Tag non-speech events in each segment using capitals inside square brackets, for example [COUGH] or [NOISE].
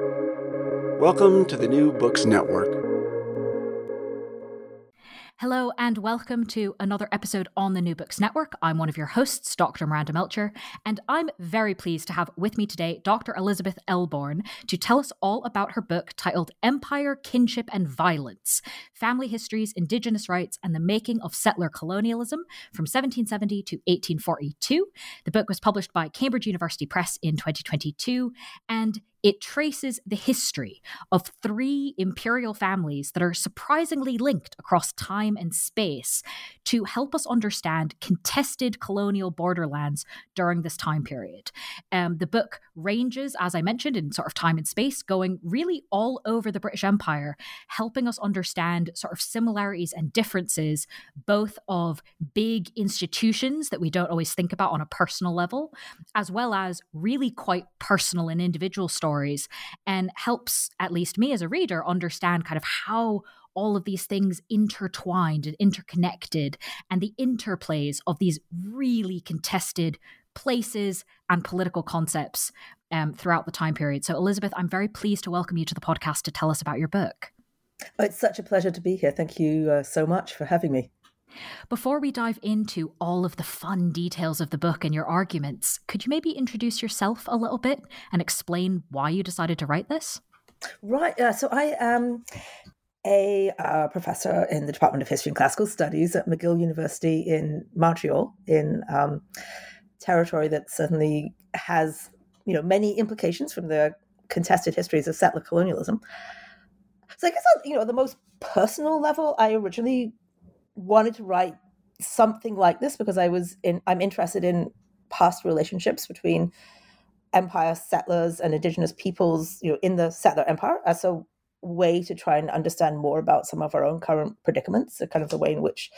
Welcome to the New Books Network. Hello, and welcome to another episode on the New Books Network. I'm one of your hosts, Dr. Miranda Melcher, and I'm very pleased to have with me today Dr. Elizabeth Elbourne to tell us all about her book titled Empire, Kinship, and Violence Family Histories, Indigenous Rights, and the Making of Settler Colonialism from 1770 to 1842. The book was published by Cambridge University Press in 2022, and it traces the history of three imperial families that are surprisingly linked across time and space to help us understand contested colonial borderlands during this time period. Um, the book ranges, as I mentioned, in sort of time and space, going really all over the British Empire, helping us understand sort of similarities and differences, both of big institutions that we don't always think about on a personal level, as well as really quite personal and individual stories stories and helps, at least me as a reader, understand kind of how all of these things intertwined and interconnected and the interplays of these really contested places and political concepts um, throughout the time period. So, Elizabeth, I'm very pleased to welcome you to the podcast to tell us about your book. Oh, it's such a pleasure to be here. Thank you uh, so much for having me. Before we dive into all of the fun details of the book and your arguments, could you maybe introduce yourself a little bit and explain why you decided to write this? Right. Uh, so I am a uh, professor in the Department of History and Classical Studies at McGill University in Montreal, in um, territory that certainly has you know many implications from the contested histories of settler colonialism. So I guess you know the most personal level, I originally wanted to write something like this because I was in I'm interested in past relationships between empire settlers and indigenous peoples, you know, in the settler empire as a way to try and understand more about some of our own current predicaments, the kind of the way in which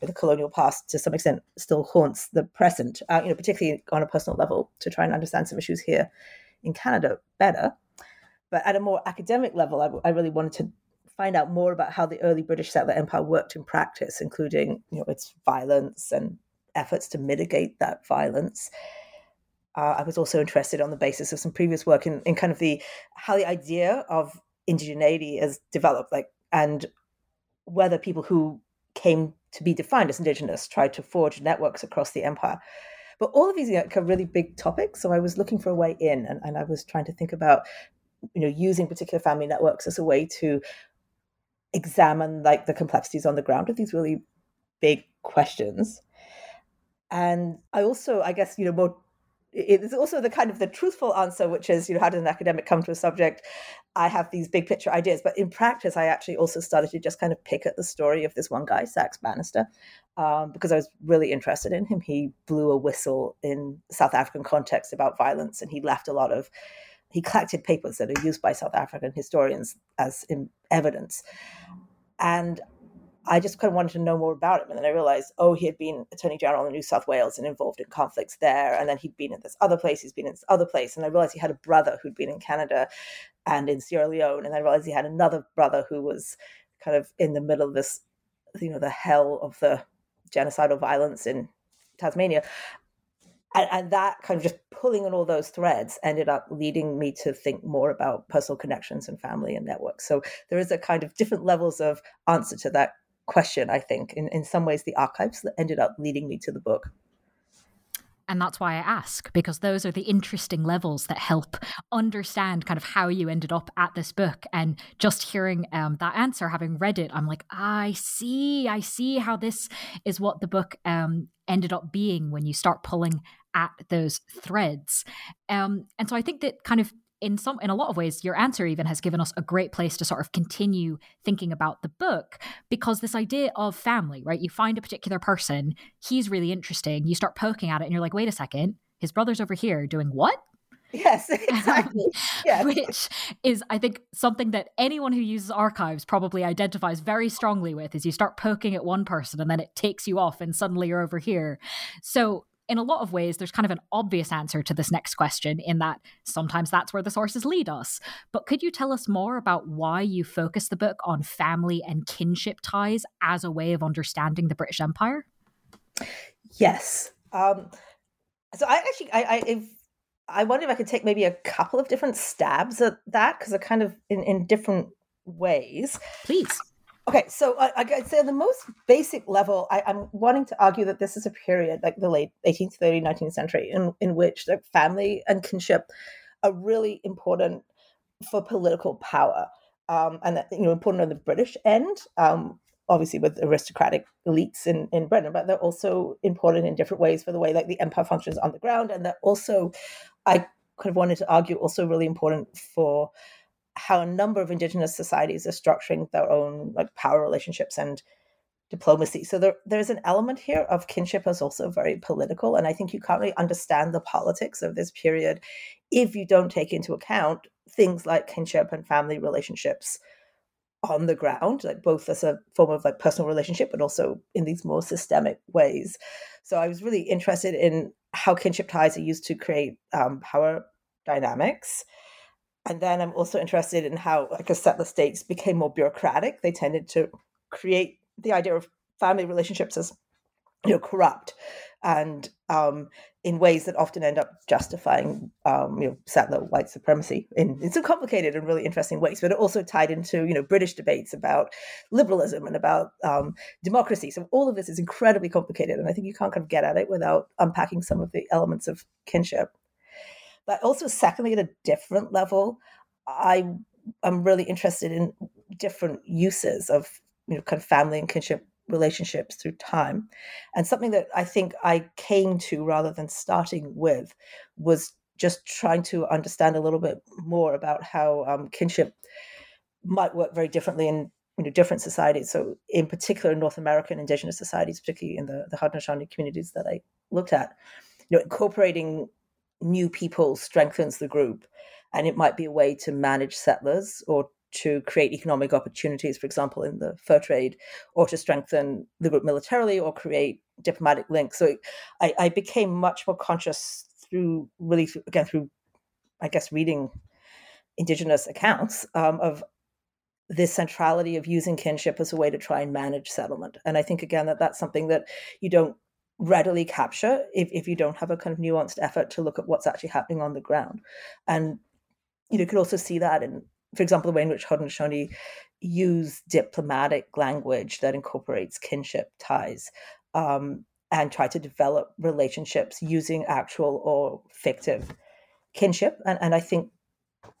the colonial past to some extent still haunts the present, uh, you know, particularly on a personal level, to try and understand some issues here in Canada better. But at a more academic level, I, I really wanted to find out more about how the early British settler empire worked in practice, including you know its violence and efforts to mitigate that violence. Uh, I was also interested on the basis of some previous work in, in kind of the how the idea of indigeneity has developed, like and whether people who came to be defined as indigenous tried to forge networks across the empire. But all of these are really big topics, so I was looking for a way in, and, and I was trying to think about you know using particular family networks as a way to examine like the complexities on the ground of these really big questions. And i also i guess you know more it's also the kind of the truthful answer which is you know how does an academic come to a subject? I have these big picture ideas but in practice i actually also started to just kind of pick at the story of this one guy sax bannister um, because i was really interested in him. He blew a whistle in south african context about violence and he left a lot of he collected papers that are used by South African historians as evidence. And I just kind of wanted to know more about him. And then I realized, oh, he had been Attorney General in New South Wales and involved in conflicts there. And then he'd been in this other place, he's been in this other place. And I realized he had a brother who'd been in Canada and in Sierra Leone. And I realized he had another brother who was kind of in the middle of this, you know, the hell of the genocidal violence in Tasmania and, and, that kind of just pulling on all those threads ended up leading me to think more about personal connections and family and networks. So there is a kind of different levels of answer to that question i think. In, in some ways the archives that ended up leading me to the book. And that's why I ask, because those are the interesting levels that help understand kind of how you ended up at this book. And just hearing um, that answer, having read it, I'm like, I see, I see how this is what the book um, ended up being when you start pulling at those threads. Um, and so I think that kind of in some in a lot of ways your answer even has given us a great place to sort of continue thinking about the book because this idea of family right you find a particular person he's really interesting you start poking at it and you're like wait a second his brother's over here doing what Yes, [LAUGHS] exactly. Yes. Which is, I think, something that anyone who uses archives probably identifies very strongly with is you start poking at one person and then it takes you off and suddenly you're over here. So in a lot of ways, there's kind of an obvious answer to this next question in that sometimes that's where the sources lead us. But could you tell us more about why you focus the book on family and kinship ties as a way of understanding the British Empire? Yes. Um, so I actually, I, I I wonder if I could take maybe a couple of different stabs at that because they're kind of in, in different ways. Please. Okay, so I, I'd say on the most basic level, I, am wanting to argue that this is a period, like the late 18th, 30th, 19th century, in, in which like, family and kinship are really important for political power. Um, and you know, important on the British end, um, obviously with aristocratic elites in, in Britain, but they're also important in different ways for the way like the empire functions on the ground, and they're also, I kind of wanted to argue, also really important for how a number of indigenous societies are structuring their own like power relationships and diplomacy. So there, there's an element here of kinship as also very political. And I think you can't really understand the politics of this period if you don't take into account things like kinship and family relationships on the ground, like both as a form of like personal relationship, but also in these more systemic ways. So I was really interested in how kinship ties are used to create um, power dynamics and then I'm also interested in how, like, as settler states became more bureaucratic, they tended to create the idea of family relationships as, you know, corrupt, and um, in ways that often end up justifying, um, you know, settler white supremacy in, in some complicated and really interesting ways. But it also tied into, you know, British debates about liberalism and about um, democracy. So all of this is incredibly complicated, and I think you can't kind of get at it without unpacking some of the elements of kinship. But also, secondly, at a different level, I am really interested in different uses of you know kind of family and kinship relationships through time. And something that I think I came to rather than starting with was just trying to understand a little bit more about how um, kinship might work very differently in you know, different societies. So, in particular, North American indigenous societies, particularly in the, the Haudenosaunee communities that I looked at, you know, incorporating new people strengthens the group. And it might be a way to manage settlers or to create economic opportunities, for example, in the fur trade, or to strengthen the group militarily or create diplomatic links. So I, I became much more conscious through really, again, through, I guess, reading indigenous accounts um, of this centrality of using kinship as a way to try and manage settlement. And I think, again, that that's something that you don't readily capture if, if you don't have a kind of nuanced effort to look at what's actually happening on the ground. And you know, you could also see that in, for example, the way in which Haudenosaunee use diplomatic language that incorporates kinship ties um, and try to develop relationships using actual or fictive kinship. And, and I think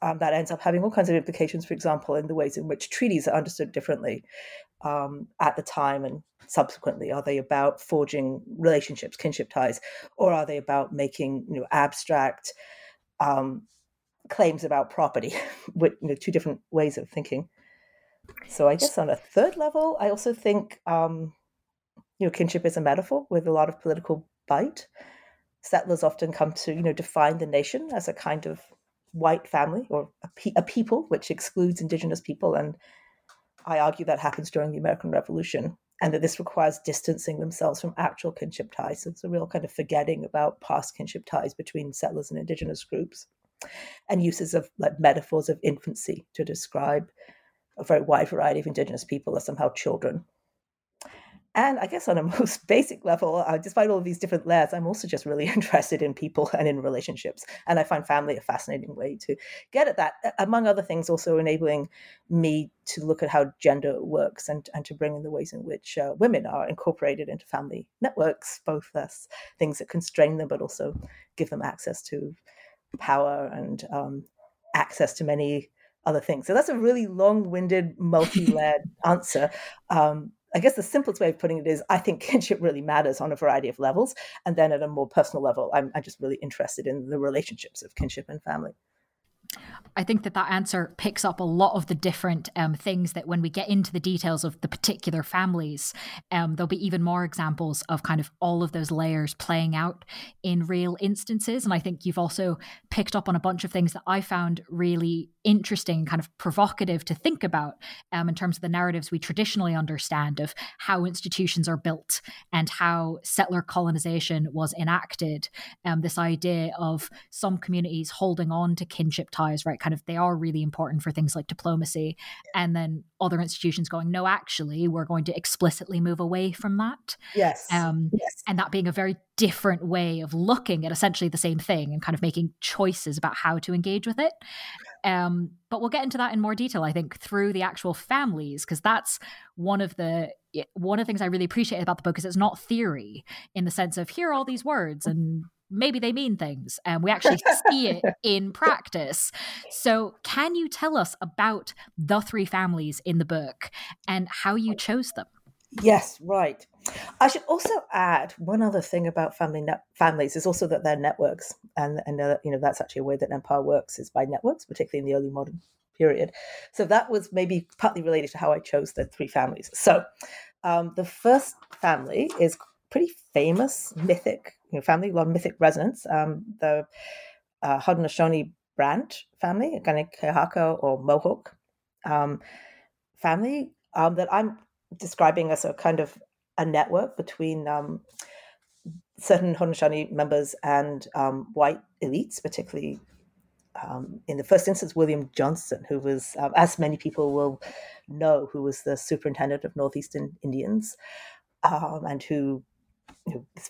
um, that ends up having all kinds of implications, for example, in the ways in which treaties are understood differently um, at the time and subsequently? Are they about forging relationships, kinship ties, or are they about making you know abstract um, claims about property? [LAUGHS] With you know, two different ways of thinking. So I guess on a third level, I also think um, you know kinship is a metaphor with a lot of political bite. Settlers often come to you know define the nation as a kind of white family or a, pe- a people, which excludes indigenous people and I argue that happens during the American Revolution and that this requires distancing themselves from actual kinship ties. So it's a real kind of forgetting about past kinship ties between settlers and indigenous groups and uses of like metaphors of infancy to describe a very wide variety of indigenous people as somehow children and I guess on a [LAUGHS] most basic level, uh, despite all of these different layers, I'm also just really [LAUGHS] interested in people and in relationships. And I find family a fascinating way to get at that, among other things, also enabling me to look at how gender works and, and to bring in the ways in which uh, women are incorporated into family networks, both as things that constrain them, but also give them access to power and um, access to many other things. So that's a really long winded, multi layered [LAUGHS] answer. Um, I guess the simplest way of putting it is I think [LAUGHS] kinship really matters on a variety of levels. And then at a more personal level, I'm, I'm just really interested in the relationships of kinship and family. I think that that answer picks up a lot of the different um, things that when we get into the details of the particular families, um, there'll be even more examples of kind of all of those layers playing out in real instances. And I think you've also picked up on a bunch of things that I found really interesting, kind of provocative to think about um, in terms of the narratives we traditionally understand of how institutions are built and how settler colonization was enacted. Um, this idea of some communities holding on to kinship ties right? Kind of they are really important for things like diplomacy. And then other institutions going, no, actually, we're going to explicitly move away from that. Yes. Um, yes. And that being a very different way of looking at essentially the same thing and kind of making choices about how to engage with it. Um, but we'll get into that in more detail, I think, through the actual families, because that's one of the one of the things I really appreciate about the book is it's not theory in the sense of here are all these words and maybe they mean things and we actually see it [LAUGHS] in practice. So, can you tell us about the three families in the book and how you chose them? Yes, right. I should also add one other thing about family net- families is also that they're networks, and and uh, you know that's actually a way that empire works is by networks, particularly in the early modern period. So that was maybe partly related to how I chose the three families. So um, the first family is pretty famous, mythic you know, family, a lot of mythic resonance. Um, the uh, Haudenosaunee Brant family, Kanien'kehá:ka or Mohawk um, family um, that I'm describing as a kind of a network between um, certain Haudenosaunee members and um, white elites, particularly um, in the first instance, William Johnson, who was, um, as many people will know, who was the superintendent of Northeastern Indians um, and who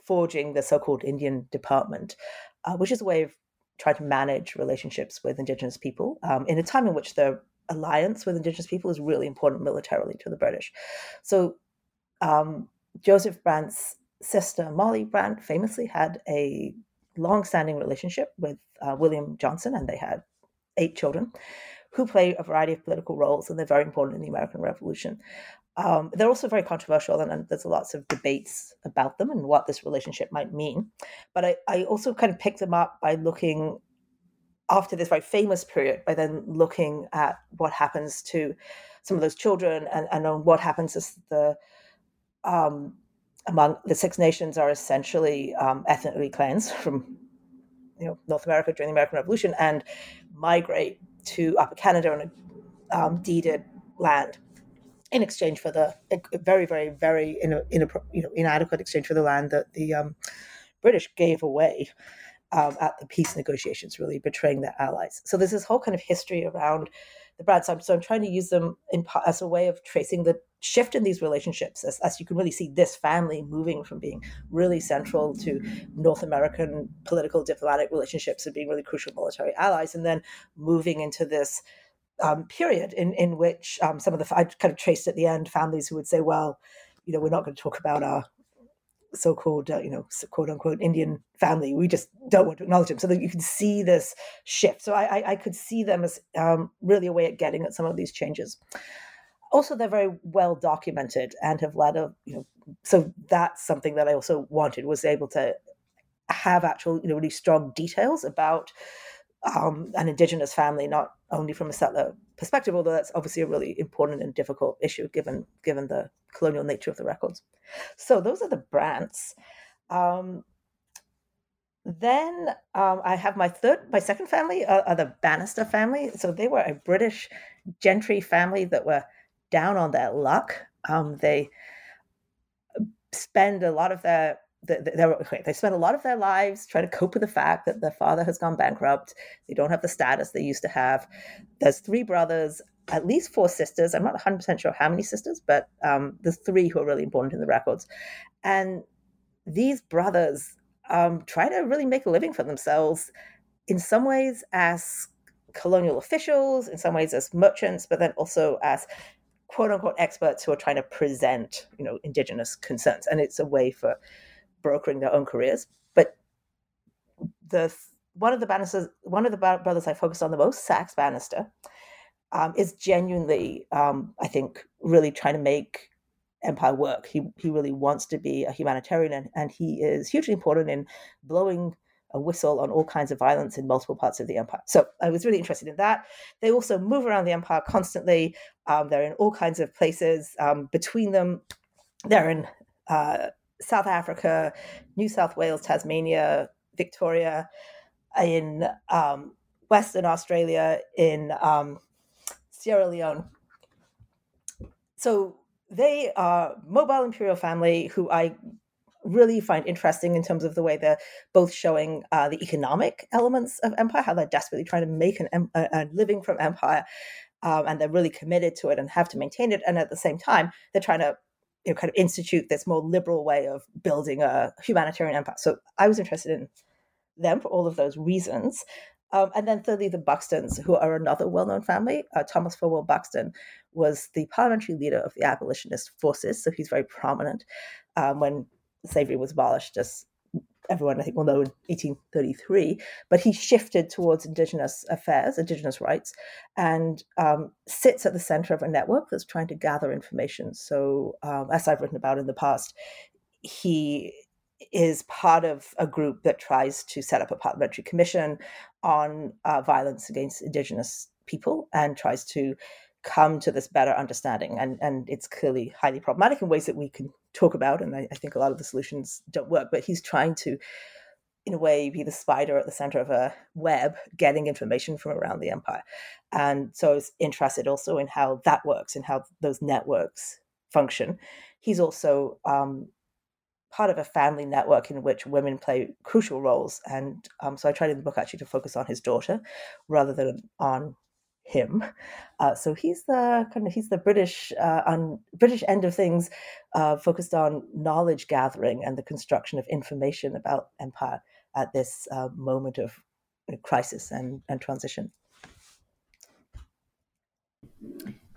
forging the so called Indian Department, uh, which is a way of trying to manage relationships with Indigenous people um, in a time in which the alliance with Indigenous people is really important militarily to the British. So, um, Joseph Brant's sister, Molly Brant, famously had a long standing relationship with uh, William Johnson, and they had eight children who play a variety of political roles, and they're very important in the American Revolution. Um, they're also very controversial, and, and, there's lots of debates about them and what this relationship might mean. But I, I also kind of picked them up by looking after this very famous period, by then looking at what happens to some of those children and, and on what happens as the um, among the Six Nations are essentially um, ethnically cleansed [LAUGHS] from you know North America during the American Revolution and migrate to Upper Canada on a um, deeded land in exchange for the very, very, very in, in, you know inadequate exchange for the land that the um, British gave away um, at the peace negotiations, really betraying their allies. So there's this whole kind of history around the Brant. So I'm, so I'm trying to use them in, as a way of tracing the shift in these relationships, as, as you can really see this family moving from being really central to North American political diplomatic relationships and being really crucial military allies, and then moving into this um, period in in which um, some of the I kind of traced at the end families who would say, well, you know, we're not going to talk about our so-called, uh, you know, quote unquote Indian family. We just don't want to acknowledge them. So that you can see this shift. So I, I, I could see them as um, really a way at getting at some of these changes. Also, they're very well documented and have led a, you know, so that's something that I also wanted was able to have actual, you know, really strong details about um, an indigenous family, not only from a settler perspective, although that's obviously a really important and difficult issue given given the colonial nature of the records. So those are the Brants. Um, then um, I have my third, my second family uh, are the Bannister family. So they were a British gentry family that were down on their luck. Um, they spend a lot of their they, they spend a lot of their lives trying to cope with the fact that their father has gone bankrupt. They don't have the status they used to have. There's three brothers, at least four sisters. I'm not 100% sure how many sisters, but um, there's three who are really important in the records. And these brothers um, try to really make a living for themselves in some ways as colonial officials, in some ways as merchants, but then also as quote unquote experts who are trying to present, you know, indigenous concerns. And it's a way for brokering their own careers. But the one of the Bannisters, one of the brothers I focused on the most, Sax Bannister, um, is genuinely, um, I think, really trying to make empire work. He he really wants to be a humanitarian, and, and he is hugely important in blowing a whistle on all kinds of violence in multiple parts of the empire. So I was really interested in that. They also move around the empire constantly. Um, they're in all kinds of places. Um, between them, they're in uh, South Africa, New South Wales, Tasmania, Victoria, in um, Western Australia, in um, Sierra Leone. So they are mobile imperial family who I really find interesting in terms of the way they're both showing uh, the economic elements of empire, how they're desperately trying to make an, a, living from empire, um, and they're really committed to it and have to maintain it. And at the same time, they're trying to you know, kind of institute this more liberal way of building a humanitarian empire. So I was interested in them for all of those reasons. Um, and then thirdly, the Buxtons, who are another well-known family. Uh, Thomas Fowell Buxton was the parliamentary leader of the abolitionist forces, so he's very prominent um, when slavery was abolished, as everyone I think will know in 1833. But he shifted towards Indigenous affairs, Indigenous rights, and um, sits at the center of a network that's trying to gather information. So, um, as I've written about in the past, he is part of a group that tries to set up a parliamentary commission on uh, violence against Indigenous people and tries to come to this better understanding. And, and it's clearly highly problematic in ways that we can talk about. And I, I think a lot of the solutions don't work, but he's trying to, in a way, be the spider at the center of a web, getting information from around the empire. And so I was interested also in how that works and how those networks function. He's also um, part of a family network in which women play crucial roles. And um, so I tried in the book actually to focus on his daughter rather than on him. Uh, so he's the kind of he's the British uh, on British end of things, uh, focused on knowledge gathering and the construction of information about empire at this uh, moment of crisis and, and transition.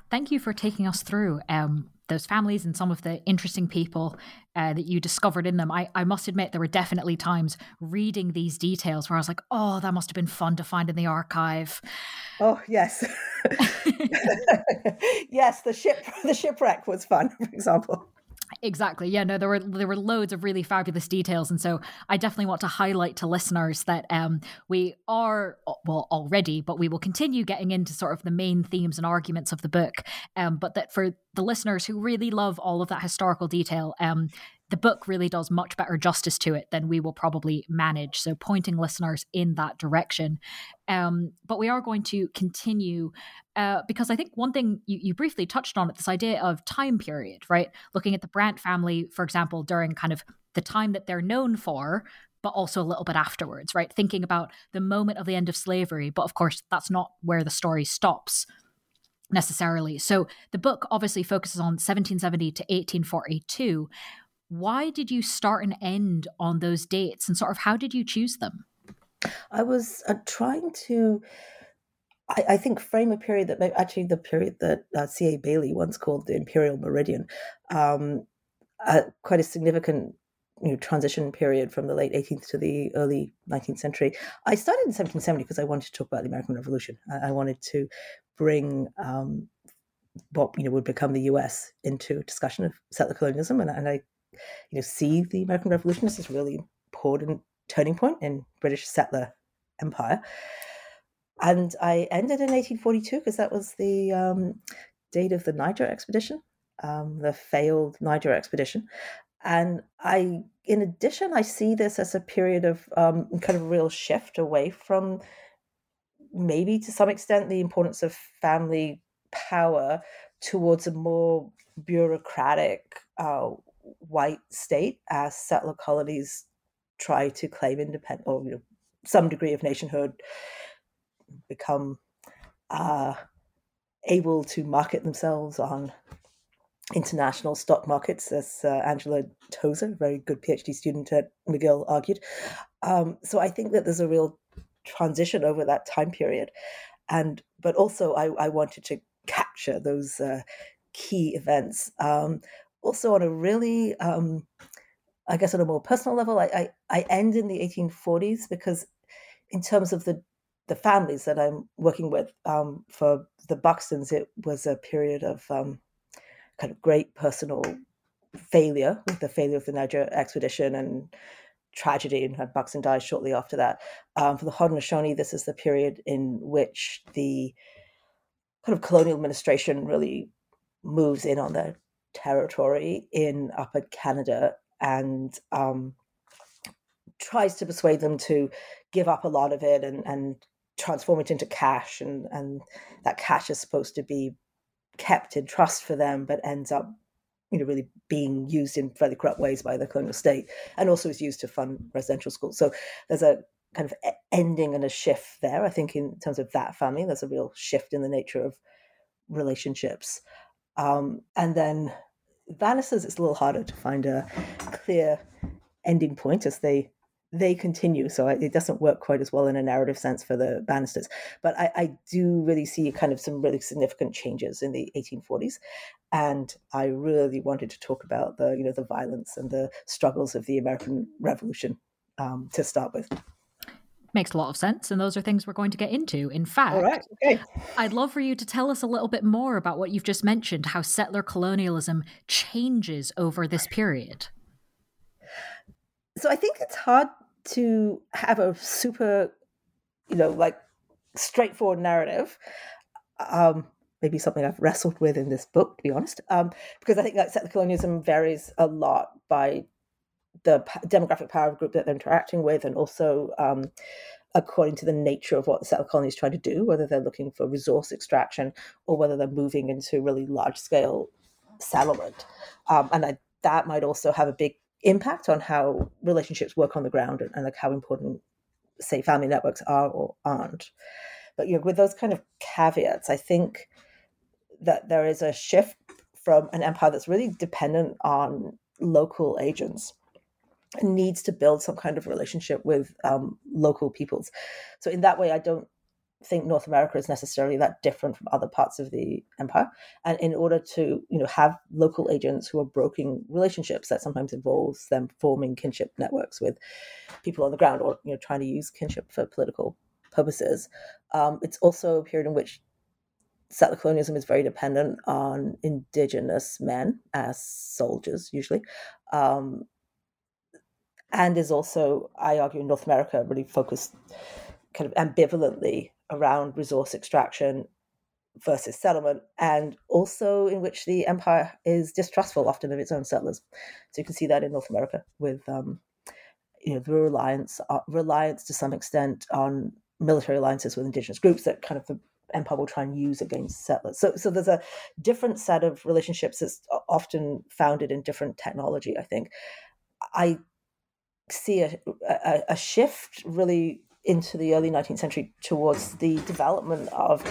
Thank you for taking us through um, those families and some of the interesting people uh, that you discovered in them. I, I must admit, there were definitely times reading these details where I was like, oh, that must have been fun to find in the archive. Oh, yes. [LAUGHS] [LAUGHS] yes, the ship [LAUGHS] the shipwreck was fun, for example. Exactly. Yeah, no, there were there were loads of really fabulous details, and so I definitely want to highlight to listeners that um, we are well already, but we will continue getting into sort of the main themes and arguments of the book. Um, but that for the listeners who really love all of that historical detail, um, the book really does much better justice to it than we will probably manage. So, pointing listeners in that direction. Um, but we are going to continue uh, because I think one thing you, you briefly touched on it this idea of time period, right? Looking at the Brant family, for example, during kind of the time that they're known for, but also a little bit afterwards, right? Thinking about the moment of the end of slavery. But of course, that's not where the story stops necessarily. So the book obviously focuses on 1770 to 1842 why did you start and end on those dates and sort of how did you choose them? I was uh, trying to, I, I, think, frame a period that actually the period that uh, C.A. Bayly once called the Imperial Meridian, um, uh, quite a significant you know, transition period from the late 18th to the early 19th century. I started in 1770 because I wanted to talk about the American Revolution. I, I wanted to bring um, what you know would become the U.S. into discussion of settler colonialism, and, and I you know, see the American Revolution as this really important turning point in British settler empire. And I ended in 1842 because that was the um, date of the Niger expedition, um, the failed Niger expedition. And I, in addition, I see this as a period of um, kind of real shift away from maybe to some extent the importance of family power towards a more bureaucratic uh, white state as settler colonies try to claim independence or you know, some degree of nationhood, become uh, able to market themselves on international stock markets, as uh, Angela Tozer, a very good PhD student at McGill, argued. Um, so I think that there's a real transition over that time period, and but also I, I wanted to capture those uh, key events. Um, also on a really um, I guess on a more personal level, I, I, I end in the 1840s because in terms of the the families that I'm working with um, for the Buxtons, it was a period of um, kind of great personal failure with the failure of the Niger expedition and tragedy, and Buxton died shortly after that. Um, for the Haudenosaunee, this is the period in which the kind of colonial administration really moves in on the territory in Upper Canada and um, tries to persuade them to give up a lot of it and, and transform it into cash. And, and that cash is supposed to be kept in trust for them, but ends up you know, really being used in fairly corrupt ways by the colonial state, and also is used to fund residential schools. So there's a kind of ending and a shift there. I think in terms of that family, there's a real shift in the nature of relationships. Um, and then Bannisters, it's a little harder to find a clear ending point as they they continue. So it doesn't work quite as well in a narrative sense for the Bannisters. But I, I, do really see kind of some really significant changes in the 1840s, and I really wanted to talk about the you know the violence and the struggles of the American Revolution um, to start with. Makes a lot of sense, and those are things we're going to get into. In fact, All right, okay. I'd love for you to tell us a little bit more about what you've just mentioned, how settler colonialism changes over this period. So I think it's hard to have a super, you know, like straightforward narrative. Um, maybe something I've wrestled with in this book, to be honest, um, because I think that settler colonialism varies a lot by the demographic power group that they're interacting with, and also um, according to the nature of what the settler colony is trying to do, whether they're looking for resource extraction or whether they're moving into really large scale settlement. Um, and I, that might also have a big impact on how relationships work on the ground and, and like how important, say, family networks are or aren't. But you know, with those kind of caveats, I think that there is a shift from an empire that's really dependent on local agents needs to build some kind of relationship with um, local peoples. So in that way, I don't think North America is necessarily that different from other parts of the empire. And in order to, you know, have local agents who are brokering relationships, that sometimes involves them forming kinship networks with people on the ground, or you know, trying to use kinship for political purposes. Um, it's also a period in which settler colonialism is very dependent on indigenous men as soldiers, usually. Um, and is also, I argue, in North America, really focused kind of ambivalently around resource extraction versus settlement, and also in which the empire is distrustful often of its own settlers. So you can see that in North America with um, you know the reliance uh, reliance to some extent on military alliances with indigenous groups that kind of the empire will try and use against settlers. So so there's a different set of relationships that's often founded in different technology. I think I see a, a, a shift really into the early 19th century towards the development of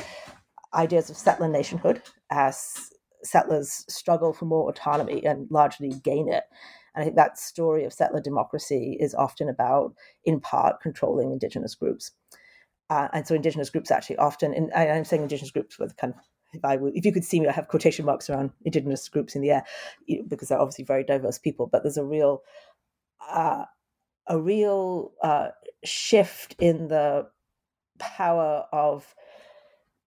ideas of settler nationhood as settlers struggle for more autonomy and largely gain it. And I think that story of settler democracy is often about, in part, controlling indigenous groups. Uh, and so indigenous groups actually often, and I'm saying indigenous groups with kind of, if I if you could see me, I have quotation marks around indigenous groups in the air because they're obviously very diverse people, but there's a real uh, a real uh, shift in the power of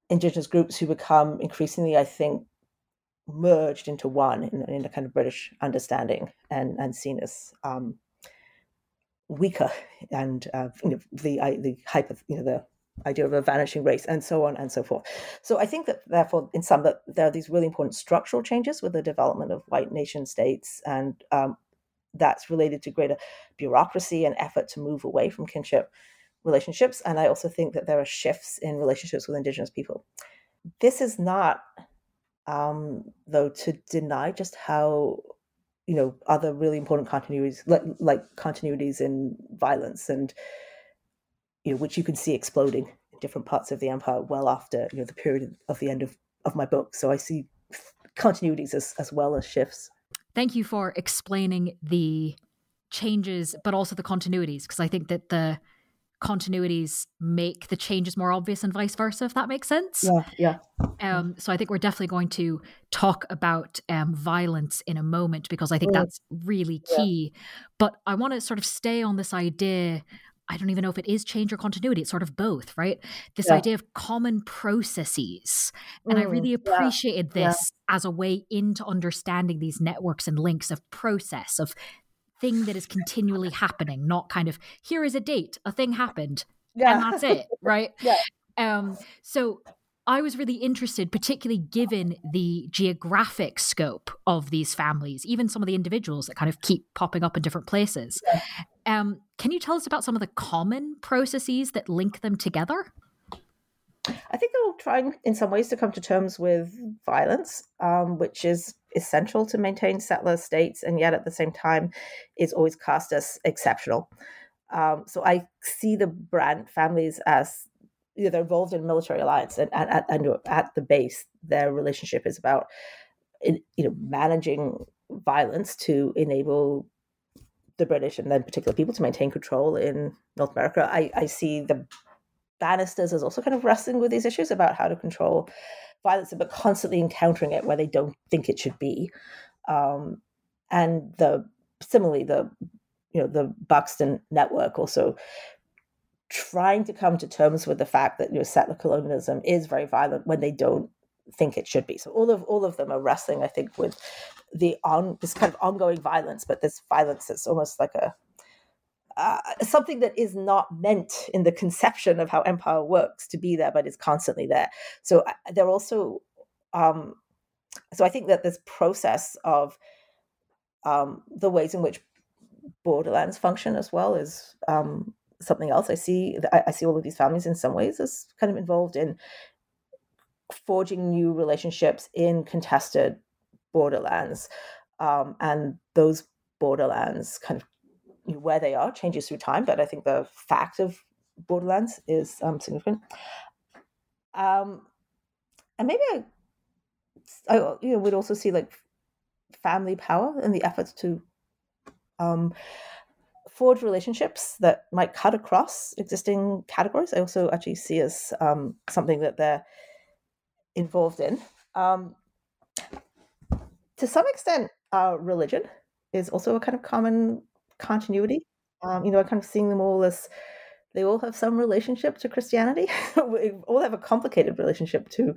indigenous groups who become increasingly, I think, merged into one in, in a kind of British understanding and, and seen as um, weaker [LAUGHS] and uh, you know, the the hyper you know the idea of a vanishing race and so on and so forth. So I think that therefore in some that there are these really important structural changes with the development of white nation states and um, that's related to greater bureaucracy and effort to move away from kinship relationships. And I also think that there are shifts in relationships with Indigenous people. This is not, um, though, to deny just how you know other really important continuities like, like continuities in violence and you know which you can see exploding in different parts of the empire well after you know the period of the end of, of my book so i see continuities as, as well as shifts thank you for explaining the changes, but also the continuities, because I think that the continuities make the changes more obvious and vice versa, if that makes sense. Yeah, yeah. Um, so I think we're definitely going to talk about um, violence in a moment because I think mm. that's really key. Yeah. But I want to sort of stay on this idea I don't even know if it is change or continuity. It's sort of both, right? This yeah. idea of common processes. And mm, I really appreciated yeah. this yeah. as a way into understanding these networks and links of process, of thing that is continually happening, not kind of here is a date, a thing happened, and that's it, right? [LAUGHS] yeah. Um, so I was really interested, particularly given the geographic scope of these families, even some of the individuals that kind of keep popping up in different places. Um, can you tell us about some of the common processes that link them together? I think they're all trying, in some ways, to come to terms with violence, um, which is essential to maintain settler states, and yet at the same time is always cast as exceptional. Um, so I see the Brant families as you know, they're involved in military alliance, and, and, and at the base, their relationship is about you know managing violence to enable the British and then particular people to maintain control in North America. I, I see the Bannisters as also kind of wrestling with these issues about how to control violence, but constantly encountering it where they don't think it should be. Um, and the similarly, the you know the Buxton network also trying to come to terms with the fact that you know settler colonialism is very violent when they don't think it should be. So all of all of them are wrestling, I think, with the on this kind of ongoing violence, but this violence that's almost like a uh, something that is not meant in the conception of how empire works to be there, but is constantly there. So uh, they're also, um, so I think that this process of um, the ways in which borderlands function as well is um, something else. I see, I, I see all of these families in some ways as kind of involved in forging new relationships in contested borderlands, um, and those borderlands kind of where they are changes through time, but I think the fact of Borderlands is um, significant. Um, and maybe I, I, you know, would also see like family power and the efforts to um, forge relationships that might cut across existing categories. I also actually see as um, something that they're involved in. Um, to some extent, uh, religion is also a kind of common continuity. Um, you know, I kind of seeing them all as they all have some relationship to Christianity. [LAUGHS] we all have a complicated relationship to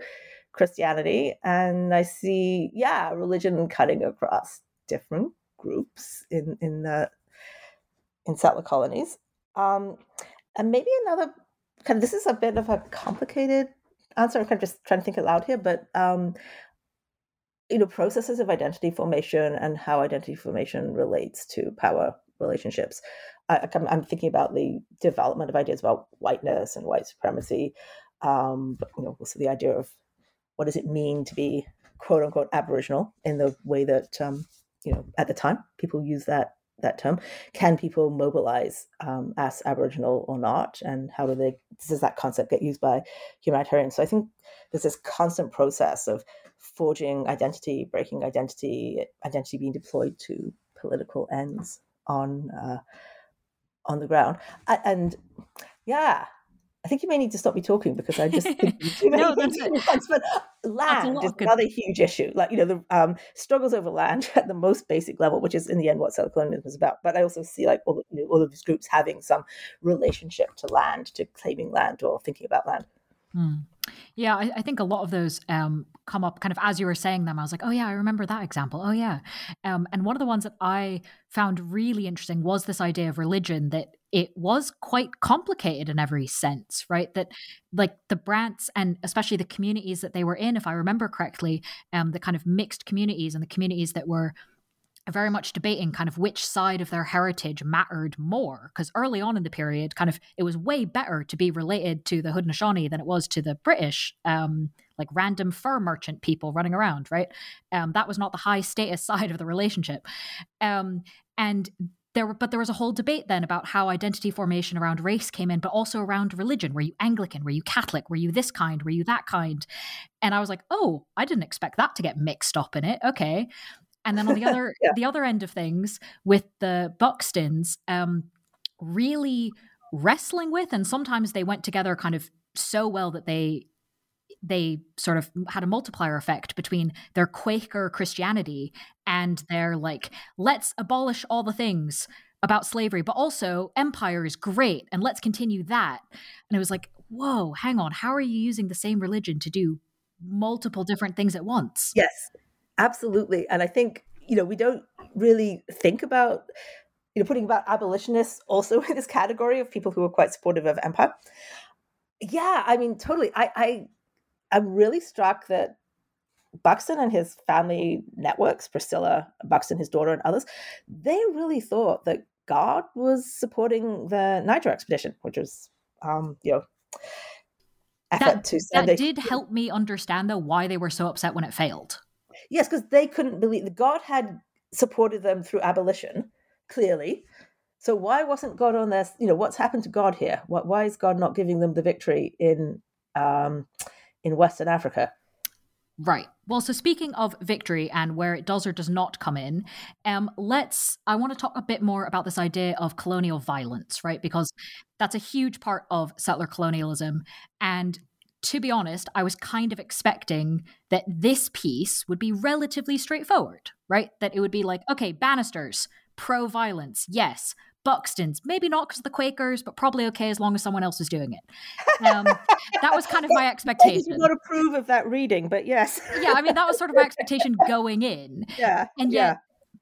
Christianity, and I see, yeah, religion cutting across different groups in in the in settler colonies. Um, and maybe another kind of this is a bit of a complicated answer. I'm kind of just trying to think aloud here, but um, you know, processes of identity formation and how identity formation relates to power relationships. I, am thinking about the development of ideas about whiteness and white supremacy, um, but you know, also the idea of what does it mean to be quote unquote Aboriginal in the way that um, you know at the time people use that that term. Can people mobilize um, as Aboriginal or not, and how do they does that concept get used by humanitarians? So I think there's this constant process of forging identity, breaking identity, identity being deployed to political ends on uh, on the ground. And yeah, I think you may need to stop me talking because I just think too [LAUGHS] many no, things at once. But land is another huge issue. Like you know, the um, struggles over land [LAUGHS] at the most basic level, which is in the end what settler colonialism is about. But I also see like all, you know, all of these groups having some relationship to land, to claiming land or thinking about land. Hmm. Yeah, I, I, think a lot of those um, come up kind of as you were saying them. I was like, oh, yeah, I remember that example. Oh, yeah. Um, and one of the ones that I found really interesting was this idea of religion that it was quite complicated in every sense, right? That like the Brants and especially the communities that they were in, if I remember correctly, um, the kind of mixed communities and the communities that were very much debating kind of which side of their heritage mattered more because early on in the period kind of it was way better to be related to the Haudenosaunee than it was to the British um, like random fur merchant people running around right um, that was not the high status [LAUGHS] side of the relationship um, and there were, but there was a whole debate then about how identity formation around race came in, but also around religion. Were you Anglican? Were you Catholic? Were you this kind? Were you that kind? And I was like, oh, I didn't expect that to get mixed up in it. Okay. And then on the other [LAUGHS] yeah. the other end of things, with the Buxtons, um, really wrestling with, and sometimes they went together kind of so well that they they sort of had a multiplier effect between their Quaker Christianity and their like, let's abolish all the things about slavery, but also empire is great and let's continue that. And it was like, whoa, hang on, how are you using the same religion to do multiple different things at once? Yes, Absolutely. And I think, you know, we don't really think about, you know, putting about abolitionists also [LAUGHS] in this category of people who are quite supportive of empire. Yeah, I mean, totally. I, I I'm really struck that Buxton and his family networks, Priscilla Buxton, his daughter, and others, they really thought that God was supporting the Niger expedition, which was, um, you know, effort that, to send. That a- did help me understand though why they were so upset when it failed. Yes, because they couldn't believe God had supported them through abolition, clearly. So why wasn't God on their? You know, what's happened to God here? Why is God not giving them the victory in um, in Western Africa? Right. Well, so speaking of victory and where it does or does not come in, um, let's. I want to talk a bit more about this idea of colonial violence, right? Because that's a huge part of settler colonialism. And to be honest, I was kind of expecting that this piece would be relatively straightforward, right? That it would be like, okay, Bannisters, pro violence, yes. Buxton's, maybe not because of the Quakers, but probably okay as long as someone else is doing it. Um, that was kind of my [LAUGHS] expectation. I do not approve of that reading, but yes. yeah, I mean that was sort of my [LAUGHS] expectation going in. Yeah, and yet yeah.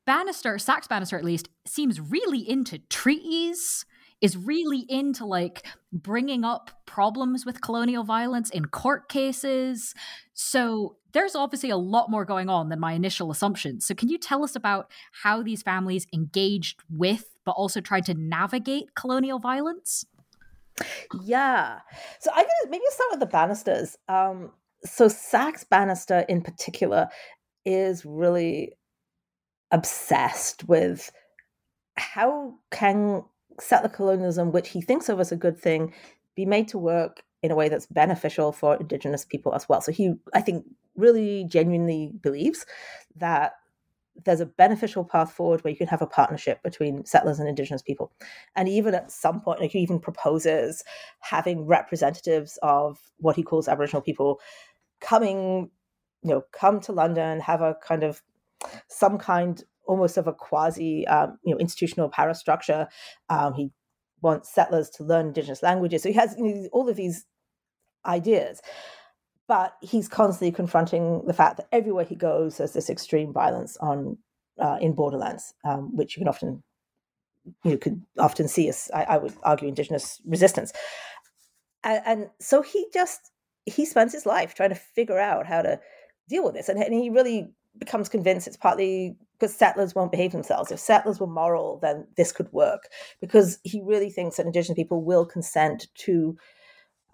Bannister, Sax Bannister at least, seems really into treaties. Is really into like bringing up problems with colonial violence in court cases. So there's obviously a lot more going on than my initial assumptions. So can you tell us about how these families engaged with but also tried to navigate colonial violence? Yeah. So I'm gonna maybe start with the Bannisters. Um, so Saxe Bannister in particular is really obsessed with how can settler colonialism, which he thinks of as a good thing, be made to work in a way that's beneficial for indigenous people as well. So he, I think, really genuinely believes that there's a beneficial path forward where you can have a partnership between settlers and indigenous people and even at some point like he even proposes having representatives of what he calls aboriginal people coming you know come to london have a kind of some kind almost of a quasi um, you know institutional parastructure um, he wants settlers to learn indigenous languages. So he has you know, all of these ideas. But he's constantly confronting the fact that everywhere he goes, there's this extreme violence on uh, in borderlands, um, which you can often you could often see as I, I would argue indigenous resistance, and, and, so he just he spends his life trying to figure out how to deal with this, and, and he really becomes convinced it's partly because settlers won't behave themselves. If settlers were moral, then this could work because he really thinks that indigenous people will consent to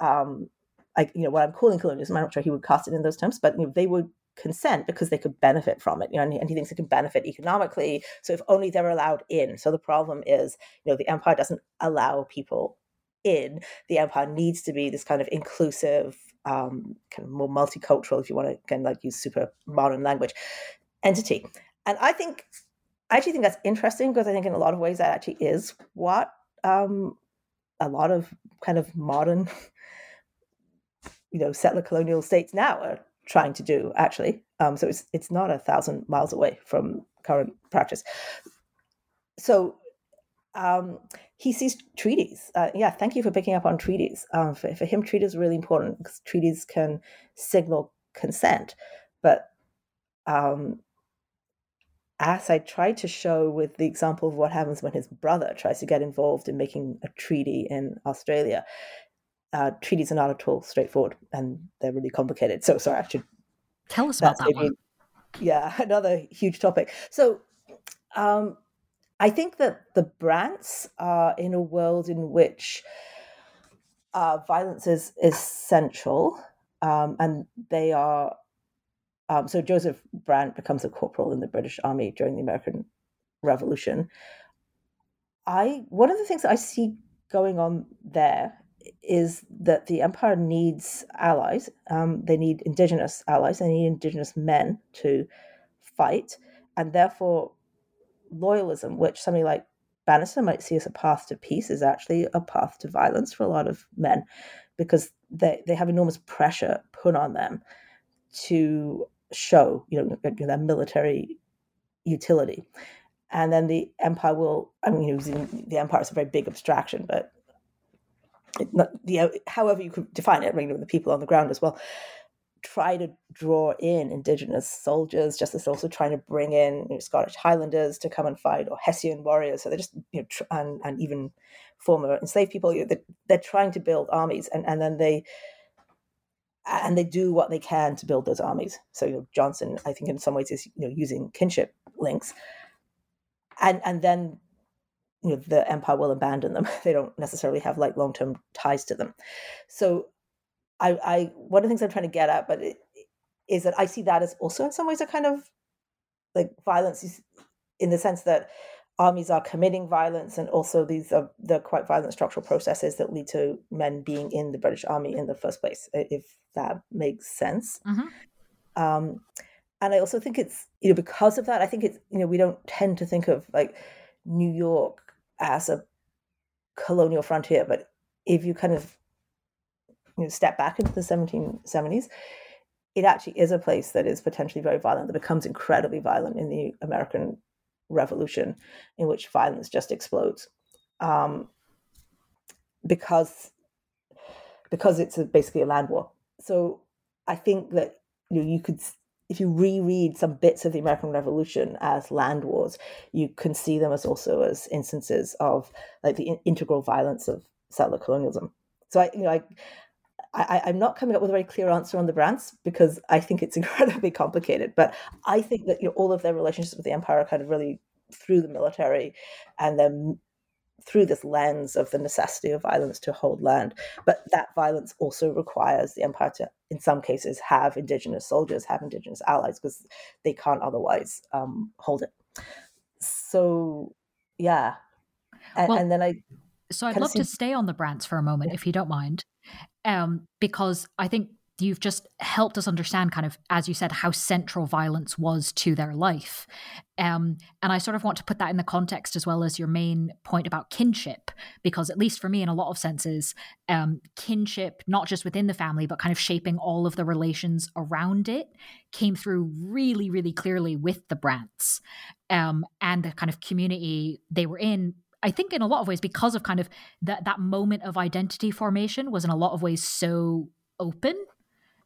um, like you know what I'm calling colonialism. I'm not sure he would cast it in those terms, but you know, they would consent because they could benefit from it. You know, and he, and he thinks it can benefit economically. So if only they're allowed in. So the problem is, you know, the empire doesn't allow people in. The empire needs to be this kind of inclusive, um, kind of more multicultural, if you want to kind of like use super modern language, entity. And I think I actually think that's interesting because I think in a lot of ways that actually is what um, a lot of kind of modern [LAUGHS] you know settler colonial states now are trying to do actually um, so it's it's not a thousand miles away from current practice so um, he sees treaties uh, yeah thank you for picking up on treaties um, for, for him treaties are really important because treaties can signal consent but um, as I tried to show with the example of what happens when his brother tries to get involved in making a treaty in Australia, uh, treaties are not at all straightforward and they're really complicated. So, sorry, I should tell us about that maybe, one. Yeah, [LAUGHS] another huge topic. So, um, I think that the Brants are in a world in which uh, violence is central, um, and they are. Um, so Joseph Brant becomes a corporal in the British Army during the American Revolution. I one of the things I see going on there is that the empire needs allies. Um, they need indigenous allies. They need indigenous men to fight, and therefore, loyalism, which somebody like Bannister might see as a path to peace, is actually a path to violence for a lot of men, because they they have enormous pressure put on them to show, you know, their military utility. And then the empire will, I mean, the empire is a very big abstraction, but not, however you could define it, you know, the people on the ground as well, try to draw in indigenous soldiers, just as also trying to bring in you know, Scottish Highlanders to come and fight, or Hessian warriors. So they're just, you know, tr- and, and even former enslaved people, you know, they're, they're trying to build armies, and, and then they, and they do what they can to build those armies. So you know, Johnson, I think, in some ways, is you know using kinship links, and and then you know the empire will abandon them [LAUGHS] they don't necessarily have like long-term ties to them so i i one of the things i'm trying to get at but it, is that I see that as also in some ways a kind of like violence in the sense that armies are committing violence and also these are the quite violent structural processes that lead to men being in the British Army in the first place, if that makes sense. Mm-hmm. Um, and I also think it's you know because of that, I think it's you know we don't tend to think of like New York as a colonial frontier, but if you kind of you know, step back into the 1770s, it actually is a place that is potentially very violent, that becomes incredibly violent in the American Revolution, in which violence just explodes. Um, because because it's a, basically a land war. So I think that you know, you could if you reread some bits of the American Revolution as land wars, you can see them as also as instances of like the in- integral violence of settler colonialism. So I, you know, I, I, am not coming up with a very clear answer on the Brants because I think it's [LAUGHS] incredibly complicated. But I think that you know, all of their relationships with the empire are kind of really through the military, and then through this lens of the necessity of violence to hold land. But that violence also requires the empire to, in some cases, have indigenous soldiers, have indigenous allies, because they can't otherwise um, hold it. So, yeah. And, well, and then I. So I'd love see... to stay on the Brants for a moment, yeah. if you don't mind, um, because I think you've just helped us understand kind of as you said how central violence was to their life. Um, and i sort of want to put that in the context as well as your main point about kinship because at least for me in a lot of senses um, kinship not just within the family but kind of shaping all of the relations around it came through really really clearly with the brants um, and the kind of community they were in I think in a lot of ways because of kind of that that moment of identity formation was in a lot of ways so open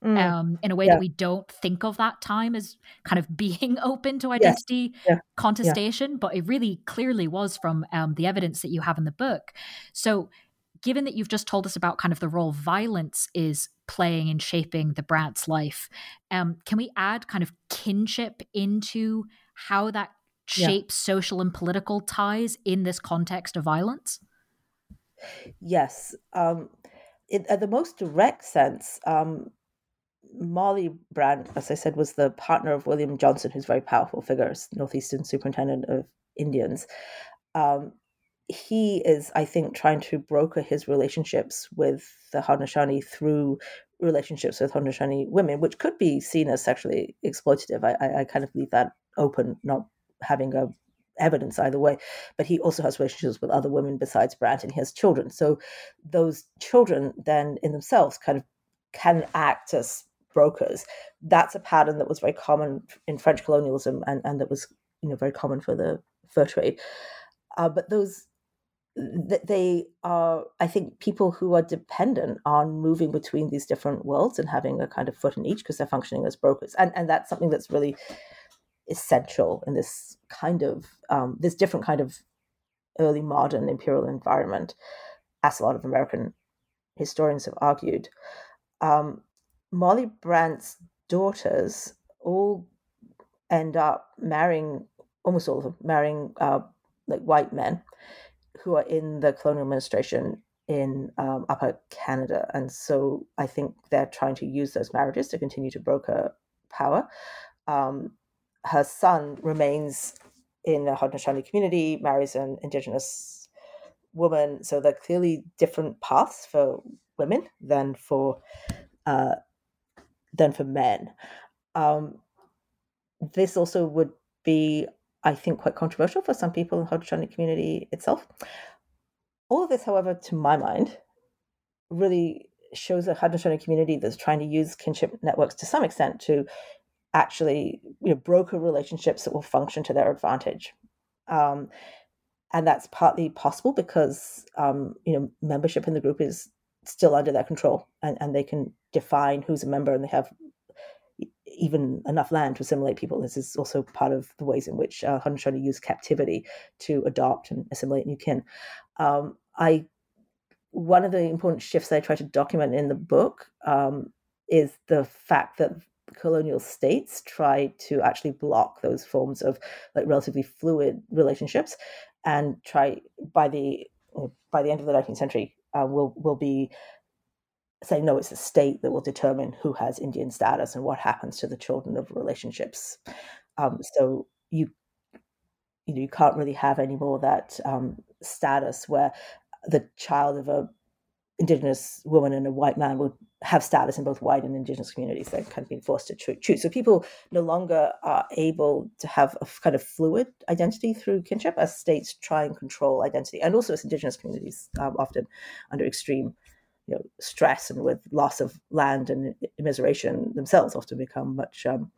mm. um, in a way yeah. that we don't think of that time as kind of [LAUGHS] being open to identity yeah. contestation, but it really clearly was from um, the evidence that you have in the book. So, given that you've just told us about kind of the role violence is playing in shaping the Brant's life, um, can we add kind of kinship into how that shapes social and political ties in this context of violence? Yes. Um, in, at the most direct sense, um, Molly Brant, as I said, was the partner of William Johnson, who's a very powerful figure, Northeastern Superintendent of Indians. Um, he is, I think, trying to broker his relationships with the Haudenosaunee through relationships with Haudenosaunee women, which could be seen as sexually exploitative. I, I, I kind of leave that open, not having a evidence either way. But he also has relationships with other women besides Brant, and he has children. So those children then, in themselves, kind of can act as brokers. That's a pattern that was very common in French colonialism and, and that was you know very common for the fur trade. Uh, but those they are i think people who are dependent on moving between these different worlds and having a kind of foot in each because they're functioning as brokers and and that's something that's really essential in this kind of um, this different kind of early modern imperial environment as a lot of american historians have argued um, Molly Brant's daughters all end up marrying, almost all of them, marrying uh, like white men who are in the colonial administration in um, Upper Canada. And so I think they're trying to use those marriages to continue to broker power. Um, her son remains in the Haudenosaunee community, marries an Indigenous woman. So they're clearly different paths for women than for uh, than for men. Um, this also would be, I think, quite controversial for some people in the Haudenosaunee community itself. All of this, however, to my mind, really shows a Haudenosaunee community that's trying to use kinship networks to some extent to actually you know, broker relationships that will function to their advantage. Um, and that's partly possible because um, you know membership in the group is still under their control and, and they can define who's a member and they have even enough land to assimilate people. This is also part of the ways in which uh, Haudenosaunee use captivity to adopt and assimilate new kin. Um, I one of the important shifts I try to document in the book um, is the fact that colonial states try to actually block those forms of like relatively fluid relationships and try by the by the end of the 19th century uh, will will be saying no, it's the state that will determine who has Indian status and what happens to the children of relationships. Um, so you you know you can't really have any more that um, status where the child of a indigenous woman and a white man would have status in both white and indigenous communities that kind of being forced to choose. So people no longer are able to have a kind of fluid identity through kinship as states try and control identity, and also as indigenous communities um, often under extreme you know, stress and with loss of land and immiseration themselves often become much um,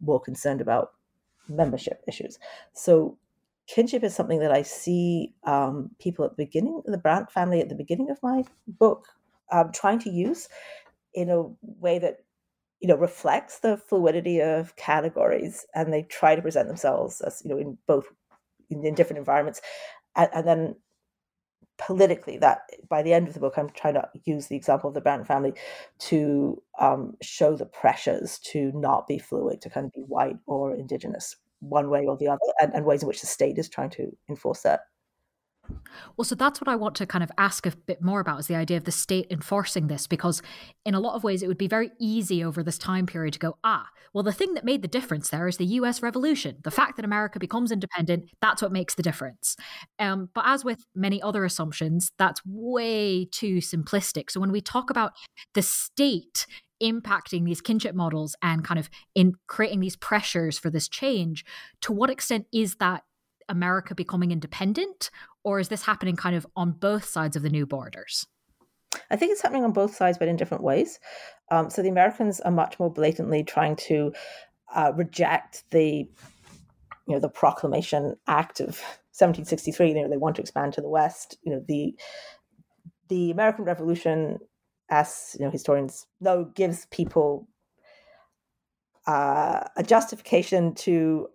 more concerned about membership issues. So kinship is something that I see um, people at the beginning, the Brant family at the beginning of my book, um, trying to use in a way that you know reflects the fluidity of categories, and they try to present themselves as you know in both in, in different environments, and, and, then politically that by the end of the book i'm trying to use the example of the brant family to um, show the pressures to not be fluid to kind of be white or indigenous one way or the other and, and ways in which the state is trying to enforce that well, so that's what I want to kind of ask a bit more about is the idea of the state enforcing this, because in a lot of ways it would be very easy over this time period to go, ah, well, the thing that made the difference there is the US Revolution. The fact that America becomes independent, that's what makes the difference. Um, but as with many other assumptions, that's way too simplistic. So when we talk about the state impacting these kinship models and kind of in creating these pressures for this change to what extent is that america becoming independent or is this happening kind of on both sides of the new borders I think it's happening on both sides, but in different ways. Um, so the Americans are much more blatantly trying to uh, reject the, you know, the Proclamation Act of 1763. You know, they want to expand to the West. You know, the the American Revolution as you know historians know gives people uh, a justification to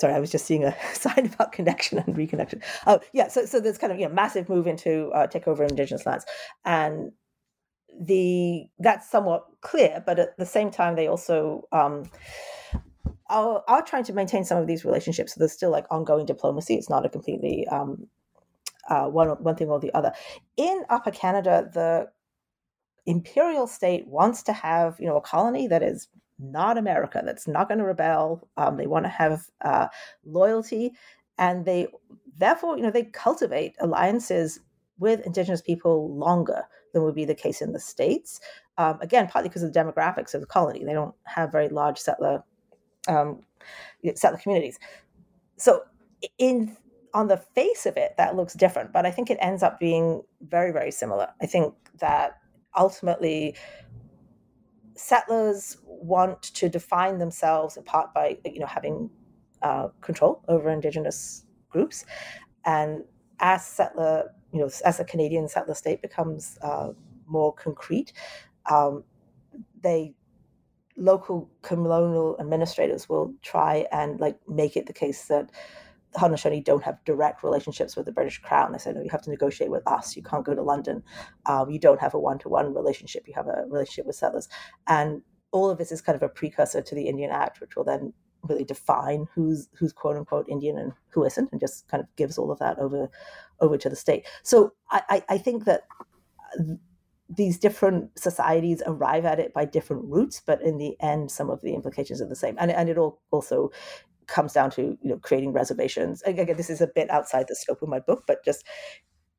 sorry i was just seeing a [LAUGHS] sign about connection and reconnection. Oh yeah so so there's kind of you know massive move into uh, take over indigenous lands. And the that's somewhat clear but at the same time they also um, are, are trying to maintain some of these relationships. So there's still like ongoing diplomacy. It's not a completely um, uh, one one thing or the other. In upper canada the imperial state wants to have you know a colony that is not America, that's not going to rebel. Um, they want to have uh, loyalty, and they therefore you know they cultivate alliances with indigenous people longer than would be the case in the states. Um, again, partly because of the demographics of the colony, they don't have very large settler um, settler communities. So in on the face of it, that looks different, but I think it ends up being very, very similar. I think that ultimately settlers want to define themselves in part by you know having uh, control over indigenous groups. And as settler you know as a canadian settler state becomes uh, more concrete um, they local colonial administrators will try and like make it the case that Haudenosaunee don't have direct relationships with the British Crown. They said, no, you have to negotiate with us. You can't go to London. Um, you don't have a one to one relationship. You have a relationship with settlers. And all of this is kind of a precursor to the Indian Act, which will then really define who's who's quote unquote Indian and who isn't, and just kind of gives all of that over over to the state. So I, I think that these different societies arrive at it by different routes, but in the end, some of the implications are the same. And, and it all also comes down to you know creating reservations. Again, this is a bit outside the scope of my book, but just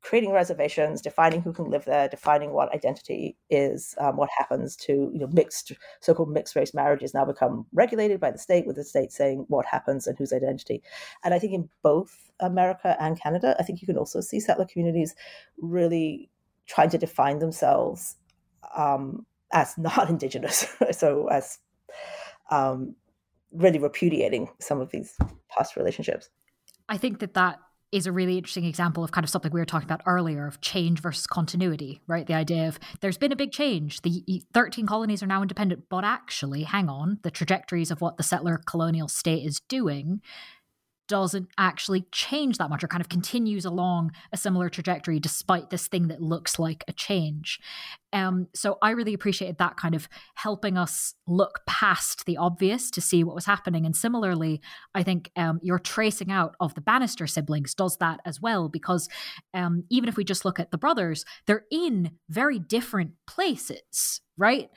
creating reservations, defining who can live there, defining what identity is, um, what happens to you know mixed so-called mixed race marriages now become regulated by the state, with the state saying what happens and whose identity. And I think in both America and Canada, I think you can also see settler communities really trying to define themselves um, as [LAUGHS] not indigenous, so as um, really repudiating some of these past relationships. I think that that is a really interesting example of kind of something we were talking about earlier of change versus continuity, right? The idea of there's been a big change. The 13 colonies are now independent, but actually, hang on, the trajectories of what the settler colonial state is doing doesn't actually change that much or kind of continues along a similar trajectory despite this thing that looks like a change. Um, so I really appreciated that kind of helping us look past the obvious to see what was happening. And similarly, I think um, your tracing out of the Bannister siblings does that as well, because um, even if we just look at the brothers, they're in very different places, right?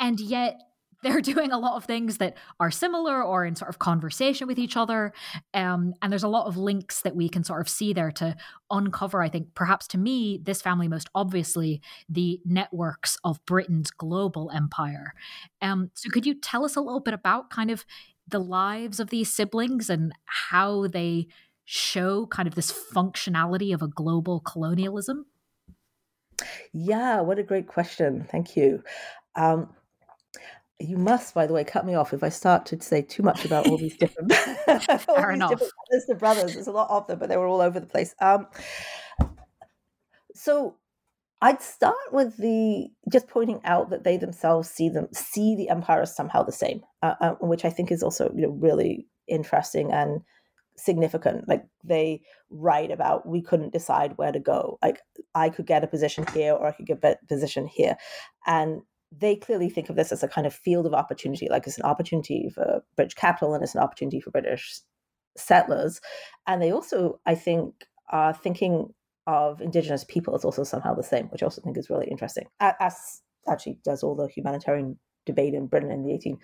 And yet they're [LAUGHS] doing a lot of things that are similar or in sort of conversation with each other. Um, and there's a lot of links that we can sort of see there to uncover, I think, perhaps to me, this family most obviously, the networks of Britain's global empire. Um, so could you tell us a little bit about kind of the lives of these siblings and how they show kind of this functionality of a global colonialism? Yeah, what a great question. Thank you. Um, you must, by the way, cut me off if I start to say too much about all these [LAUGHS] different, [LAUGHS] all Fair these enough. different brothers to brothers. There's a lot of them, but they were all over the place. Um, so I'd start with the just pointing out that they themselves see them see the empire as somehow the same, uh, uh, which I think is also you know really interesting and significant. Like they write about we couldn't decide where to go. Like I could get a position here or I could get a position here, and they clearly think of this as a kind of field of opportunity, like it's an opportunity for British capital and it's an opportunity for British settlers. And they also, I think, are thinking of indigenous people as also somehow the same, which I also think is really interesting. As actually does all the humanitarian debate in Britain in the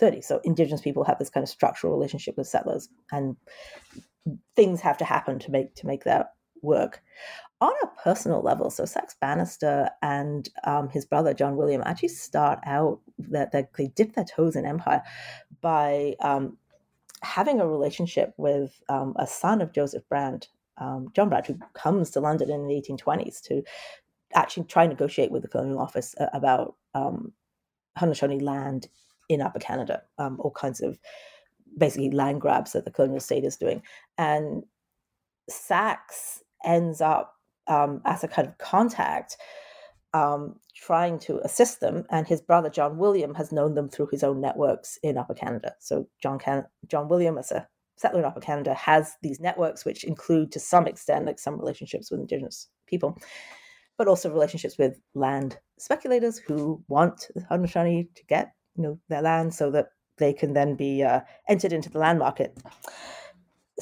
1830s. So indigenous people have this kind of structural relationship with settlers, and things have to happen to make to make that work on a personal level, so Saxe Bannister and um, his brother John William actually start out that, they dip their toes in empire by um, having a relationship with um, a son of Joseph Brant, um, John Brant, who comes to London in the 1820s to actually try and negotiate with the Colonial Office uh, about um, Haudenosaunee land in Upper Canada, um, all kinds of basically land grabs that the colonial state is doing. And Saxe ends up um, as a kind of contact, um, trying to assist them. And his brother John William has known them through his own networks in Upper Canada. So John Can- John William, as a settler in Upper Canada, has these networks which include, to some extent, like some relationships with Indigenous people, but also relationships with land speculators who want the Haudenosaunee to get you know their land so that they can then be uh, entered into the land market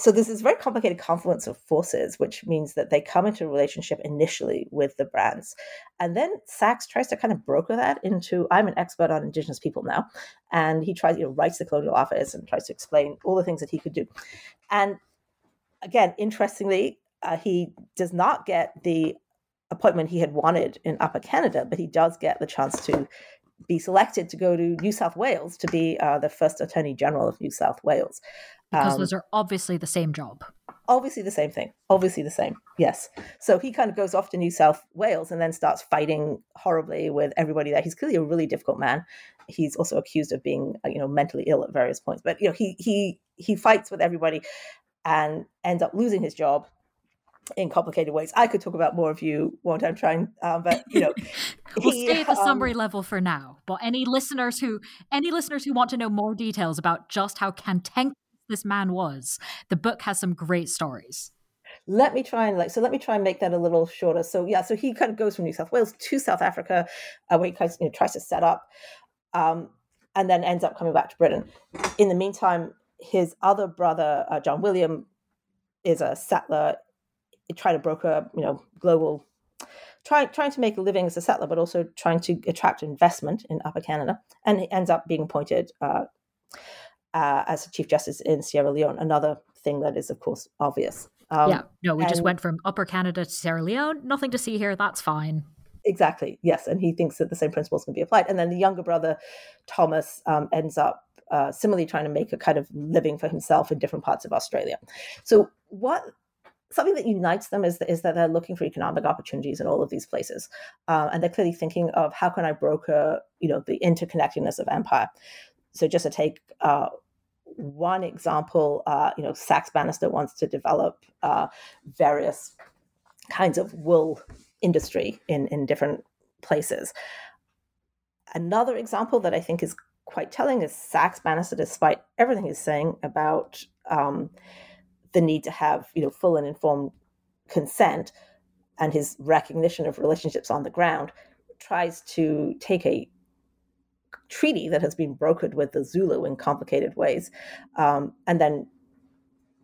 so there's this very complicated confluence of forces, which means that they come into a relationship initially with the brants. And then Saxe tries to kind of broker that into I'm an expert on indigenous people now. And he tries, you know, writes the colonial office and tries to explain all the things that he could do. And again, interestingly, uh, he does not get the appointment he had wanted in Upper Canada, but he does get the chance to be selected to go to New South Wales to be uh, the first Attorney General of New South Wales. Because um, those are obviously the same job. Obviously the same thing. Obviously the same. Yes. So he kind of goes off to New South Wales and then starts fighting horribly with everybody there. He's clearly a really difficult man. He's also accused of being, uh, you know, mentally ill at various points. But you know, he he he fights with everybody and ends up losing his job in complicated ways. I could talk about more of you one time trying, um, but you know, [LAUGHS] we'll he, stay at the summary um, level for now. But any listeners who any listeners who want to know more details about just how cantankerous this man was. The book has some great stories. Let me try and like so. Let me try and make that a little shorter. So yeah, so he kind of goes from New South Wales to South Africa, uh, where he kind of, you know, tries to set up, um, and then ends up coming back to Britain. In the meantime, his other brother, uh, John William, is a settler, trying to broker, you know, global, trying trying to make a living as a settler, but also trying to attract investment in Upper Canada, and he ends up being appointed uh, uh, as Chief Justice in Sierra Leone. Another thing that is, of course, obvious. Um, yeah, no, we and, just went from Upper Canada to Sierra Leone. Nothing to see here. That's fine. Exactly. Yes, and he thinks that the same principles can be applied. And then the younger brother, Thomas, um, ends up uh, similarly trying to make a kind of living for himself in different parts of Australia. So what something that unites them is, is that they're looking for economic opportunities in all of these places uh, and they're clearly thinking of how can i broker you know the interconnectedness of empire so just to take uh, one example, uh, you know, Saxe Bannister wants to develop uh, various kinds of wool industry in, in different places. Another example that I think is quite telling is Saxe Bannister, despite everything he's saying about um, the need to have you know full and informed consent and his recognition of relationships on the ground tries to take a treaty that has been brokered with the Zulu in complicated ways, um, and then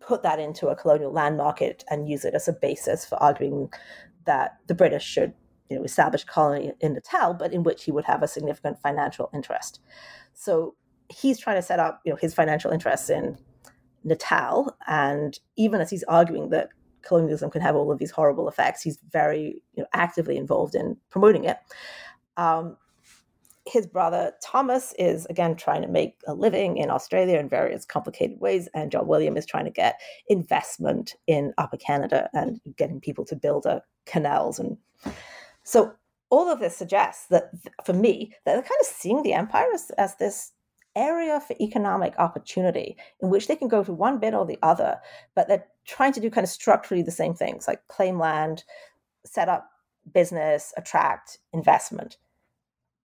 put that into a colonial land market and use it as a basis for arguing that the British should you know, establish a colony in Natal, but in which he would have a significant financial interest. So he's trying to set up you know, his financial interests in Natal, and even as he's arguing that colonialism can have all of these horrible effects, he's very you know, actively involved in promoting it. Um, his brother Thomas is again trying to make a living in Australia in various complicated ways, and John William is trying to get investment in Upper Canada and getting people to build a canals. And so all of this suggests that for me, that they're kind of seeing the empire as, as this area for economic opportunity in which they can go to one bit or the other, but they're trying to do kind of structurally the same things like claim land, set up business, attract investment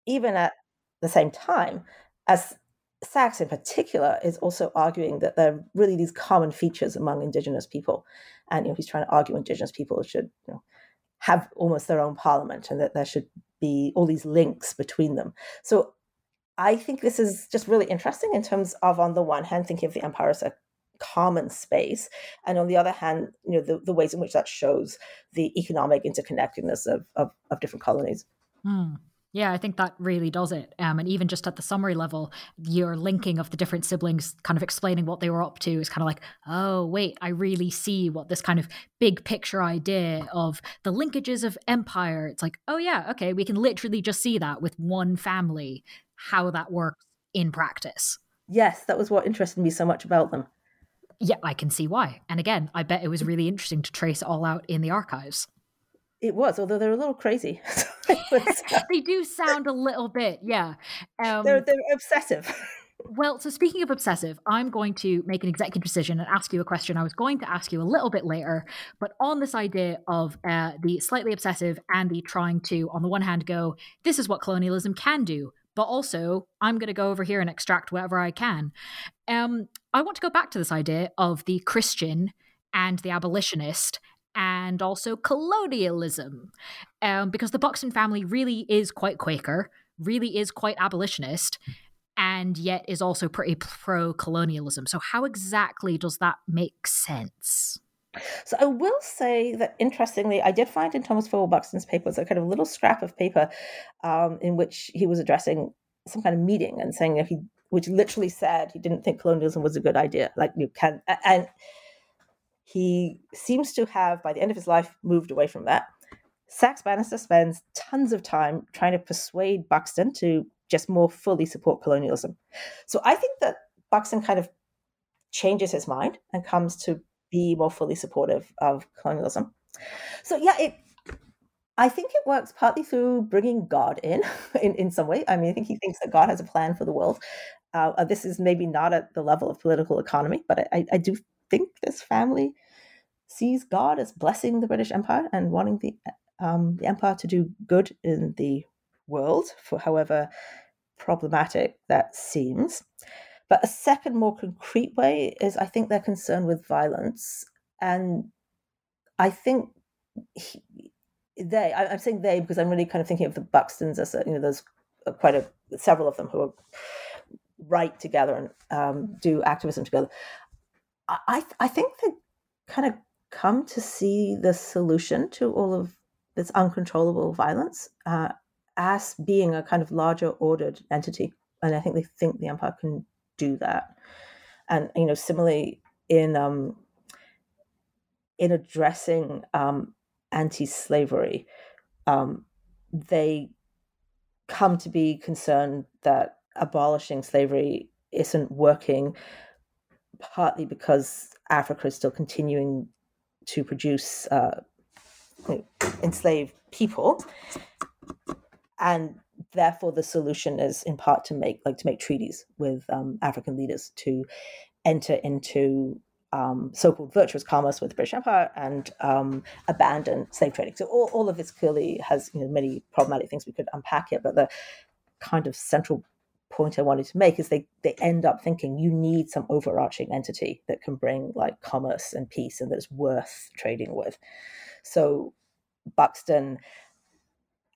even at the same time as Saxe in particular is also arguing that there are really these common features among indigenous people. And you know, he's trying to argue indigenous people should you know, have almost their own parliament and that there should be all these links between them. So I think this is just really interesting in terms of, on the one hand, thinking of the empire as a common space, and on the other hand, you know, the, the ways in which that shows the economic interconnectedness of, of, of different colonies. Hmm. Yeah, I think that really does it. Um, and even just at the summary level, your linking of the different siblings, kind of explaining what they were up to, is kind of like, oh, wait, I really see what this kind of big picture idea of the linkages of empire. It's like, oh, yeah, okay, we can literally just see that with one family, how that works in practice. Yes, that was what interested me so much about them. Yeah, I can see why. And again, I bet it was really interesting to trace all out in the archives. It was, although they're a little crazy. [LAUGHS] [LAUGHS] they do sound a little bit, yeah. Um, they're they're obsessive. [LAUGHS] Well, so speaking of obsessive, I'm going to make an executive decision and ask you a question I was going to ask you a little bit later, but on this idea of uh, the slightly obsessive and the trying to, on the one hand, go, this is what colonialism can do, but also I'm going to go over here and extract whatever I can. Um, I want to go back to this idea of the Christian and the abolitionist and also colonialism. Um, because the Buxton family really is quite Quaker, really is quite abolitionist, and yet is also pretty pro colonialism. So, how exactly does that make sense? So I will say that interestingly, I did find in Thomas Fowell Buxton's papers a kind of little scrap of paper um, in which he was addressing some kind of meeting and saying that he, which literally said he didn't think colonialism was a good idea. Like you can, and he seems to have, by the end of his life, moved away from that. Saxe Bannister spends tons of time trying to persuade Buxton to just more fully support colonialism. So I think that Buxton kind of changes his mind and comes to be more fully supportive of colonialism. So yeah, it. I think it works partly through bringing God in, [LAUGHS] in, in some way. I mean, I think he thinks that God has a plan for the world. Uh, this is maybe not at the level of political economy, but I, I do think this family sees God as blessing the British Empire and wanting the um, the empire to do good in the world, for however problematic that seems. But a second, more concrete way is I think they're concerned with violence, and I think he, they. I, am saying they because I'm really kind of thinking of the Buxtons as a, you know there's quite a several of them who are write together and um, do activism together. I, I think they kind of come to see the solution to all of this uncontrollable violence uh, as being a kind of larger ordered entity. And I think they think the empire can do that. And, you know, similarly in, um, in addressing um, anti-slavery, um, they come to be concerned that abolishing slavery isn't working partly because Africa is still continuing to produce uh, enslaved people, and therefore the solution is in part to make like to make treaties with um, African leaders to enter into um, so-called virtuous commerce with the British Empire and um, abandon slave trading. So all, all of this clearly has you know, many problematic things we could unpack here, but the kind of central point I wanted to make is they they end up thinking you need some overarching entity that can bring like commerce and peace and that's worth trading with. So Buxton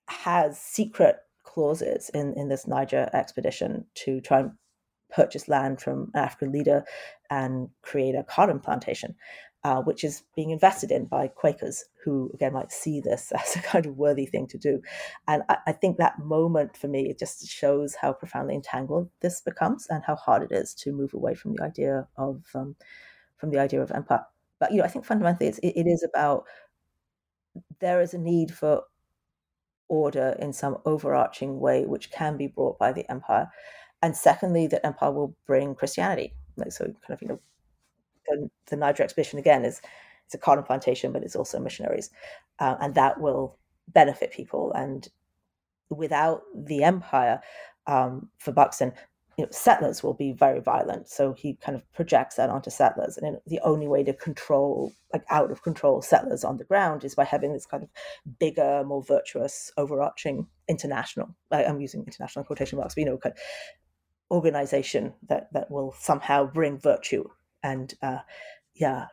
has secret clauses in, in this Niger expedition to try and purchase land from an African leader and create a cotton plantation uh, which is being invested in by Quakers who, again, might see this [LAUGHS] as a kind of worthy thing to do. And I, I, think that moment for me, it just shows how profoundly entangled this becomes and how hard it is to move away from the idea of um, from the idea of empire. But you know, I think fundamentally, it's, it, it is about there is a need for order in some overarching way, which can be brought by the empire, and secondly, that empire will bring Christianity. Like so, kind of you know the, the Niger expedition again is it's a cotton plantation, but it's also missionaries, uh, and that will benefit people. And without the empire, um, for Buxton, you know, settlers will be very violent. So he kind of projects that onto settlers, and the only way to control, like out of control, settlers on the ground is by having this kind of bigger, more virtuous, overarching international. I'm using international quotation marks, but you know, kind of organization that that will somehow bring virtue and uh, yeah,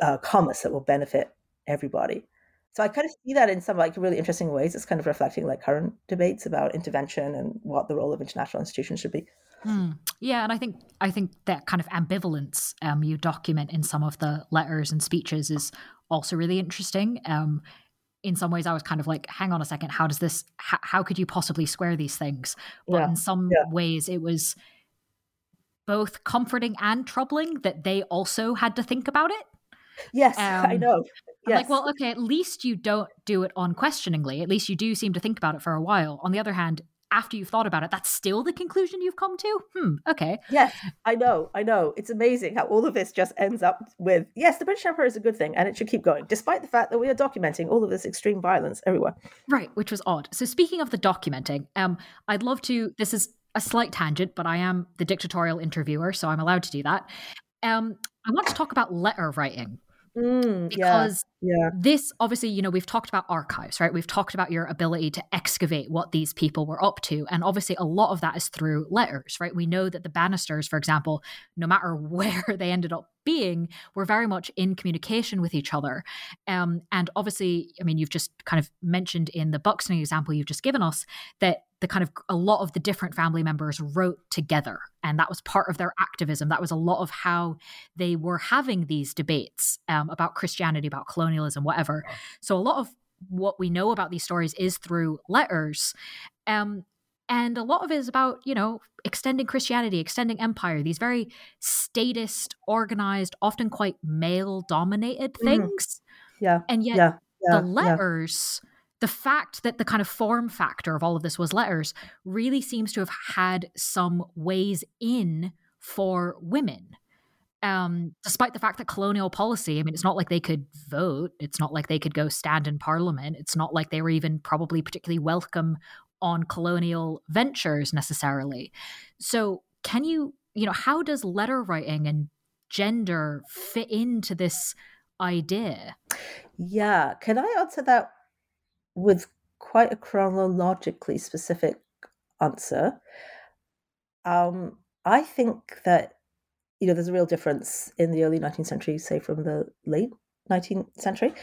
uh, commerce that will benefit everybody. So I kind of see that in some like really interesting ways. It's kind of reflecting like current debates about intervention and what the role of international institutions should be. Hmm. Yeah, and I think I think that kind of ambivalence um, you document in some of the letters and speeches is also really interesting. Um, in some ways, I was kind of like, "Hang on a second, how does this? How, how could you possibly square these things?" But yeah. in some yeah. ways, it was both comforting and troubling that they also had to think about it. Yes, [LAUGHS] um, I know. Yes. like, well, okay, at least you don't do it unquestioningly. At least you do seem to think about it for a while. On the other hand, after you've thought about it, that's still the conclusion you've come to? Hmm, okay. Yes, I know, I know. It's amazing how all of this just ends up with yes, the British Empire is a good thing and it should keep going, despite the fact that we are documenting all of this extreme violence everywhere. Right, which was odd. So speaking of the documenting, um, I'd love to this is a slight tangent, but I am the dictatorial interviewer, so I'm allowed to do that. Um, I want to talk about letter writing. Mm, because yeah, yeah. this obviously you know we've talked about archives right? We've talked about your ability to excavate what these people were up to and obviously a lot of that is through letters right? We know that the bannisters for example no matter [LAUGHS] where they ended up being were very much in communication with each other. Um, and obviously i mean you've just kind of mentioned in the buxton example you've just given us that the kind of a lot of the different family members wrote together and that was part of their activism that was a lot of how they were having these debates um, about christianity about colonialism whatever so a lot of what we know about these stories is through letters um, and a lot of it is about you know extending christianity extending empire these very statist organized often quite male dominated mm-hmm. things mm-hmm. yeah and yet yeah. Yeah. the letters the fact that the kind of form factor of all of this was letters really seems to have had some ways in for women. Um, despite the fact that colonial policy, I mean, it's not like they could vote, it's not like they could go stand in parliament, it's not like they were even probably particularly welcome on colonial ventures necessarily. So, can you, you know, how does letter writing and gender fit into this idea? Yeah. Can I answer that with quite a chronologically specific answer. Um, I think that you know there's a real difference in the early 19th century, say from the late 19th century,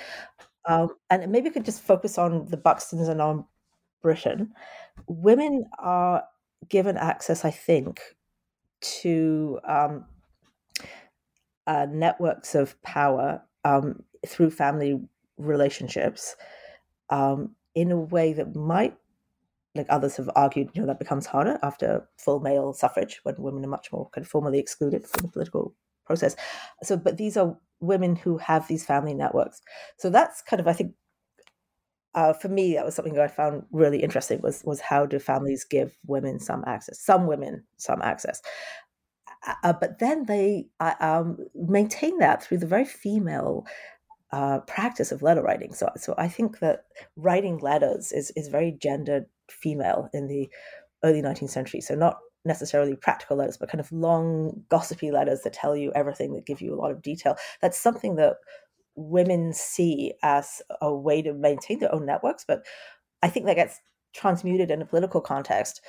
um, and maybe we could just focus on the Buxtons and on Britain. Women are given access, I think, to um, uh, networks of power um, through family relationships um, in a way that might, like others have argued, you know, that becomes harder after full male suffrage when women are much more kind of formally excluded from the political process. So, but these are women who have these family networks. So that's kind of, I think, uh, for me, that was something that I found really interesting. Was was how do families give women some access? Some women some access, uh, but then they uh, um, maintain that through the very female uh, practice of letter writing. So, so I think that writing letters is is very gendered female in the early 19th century. So not necessarily practical letters, but kind of long gossipy letters that tell you everything, that give you a lot of detail. That's something that women see as a way to maintain their own networks, but I think that gets transmuted in a political context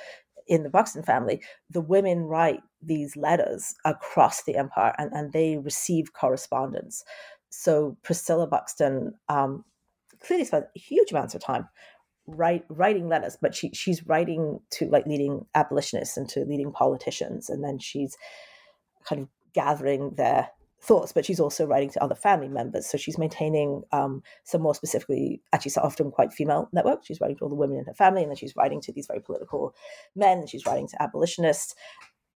in the Buxton family, the women write these letters across the empire and, and they receive correspondence. So Priscilla Buxton um, clearly spent huge amounts of time write, writing letters, but she, she's writing to like leading abolitionists and to leading politicians. And then she's kind of gathering their thoughts, but she's also writing to other family members. So she's maintaining um, some more specifically, actually, often quite female networks. She's writing to all the women in her family, and then she's writing to these very political men. she's writing to abolitionists,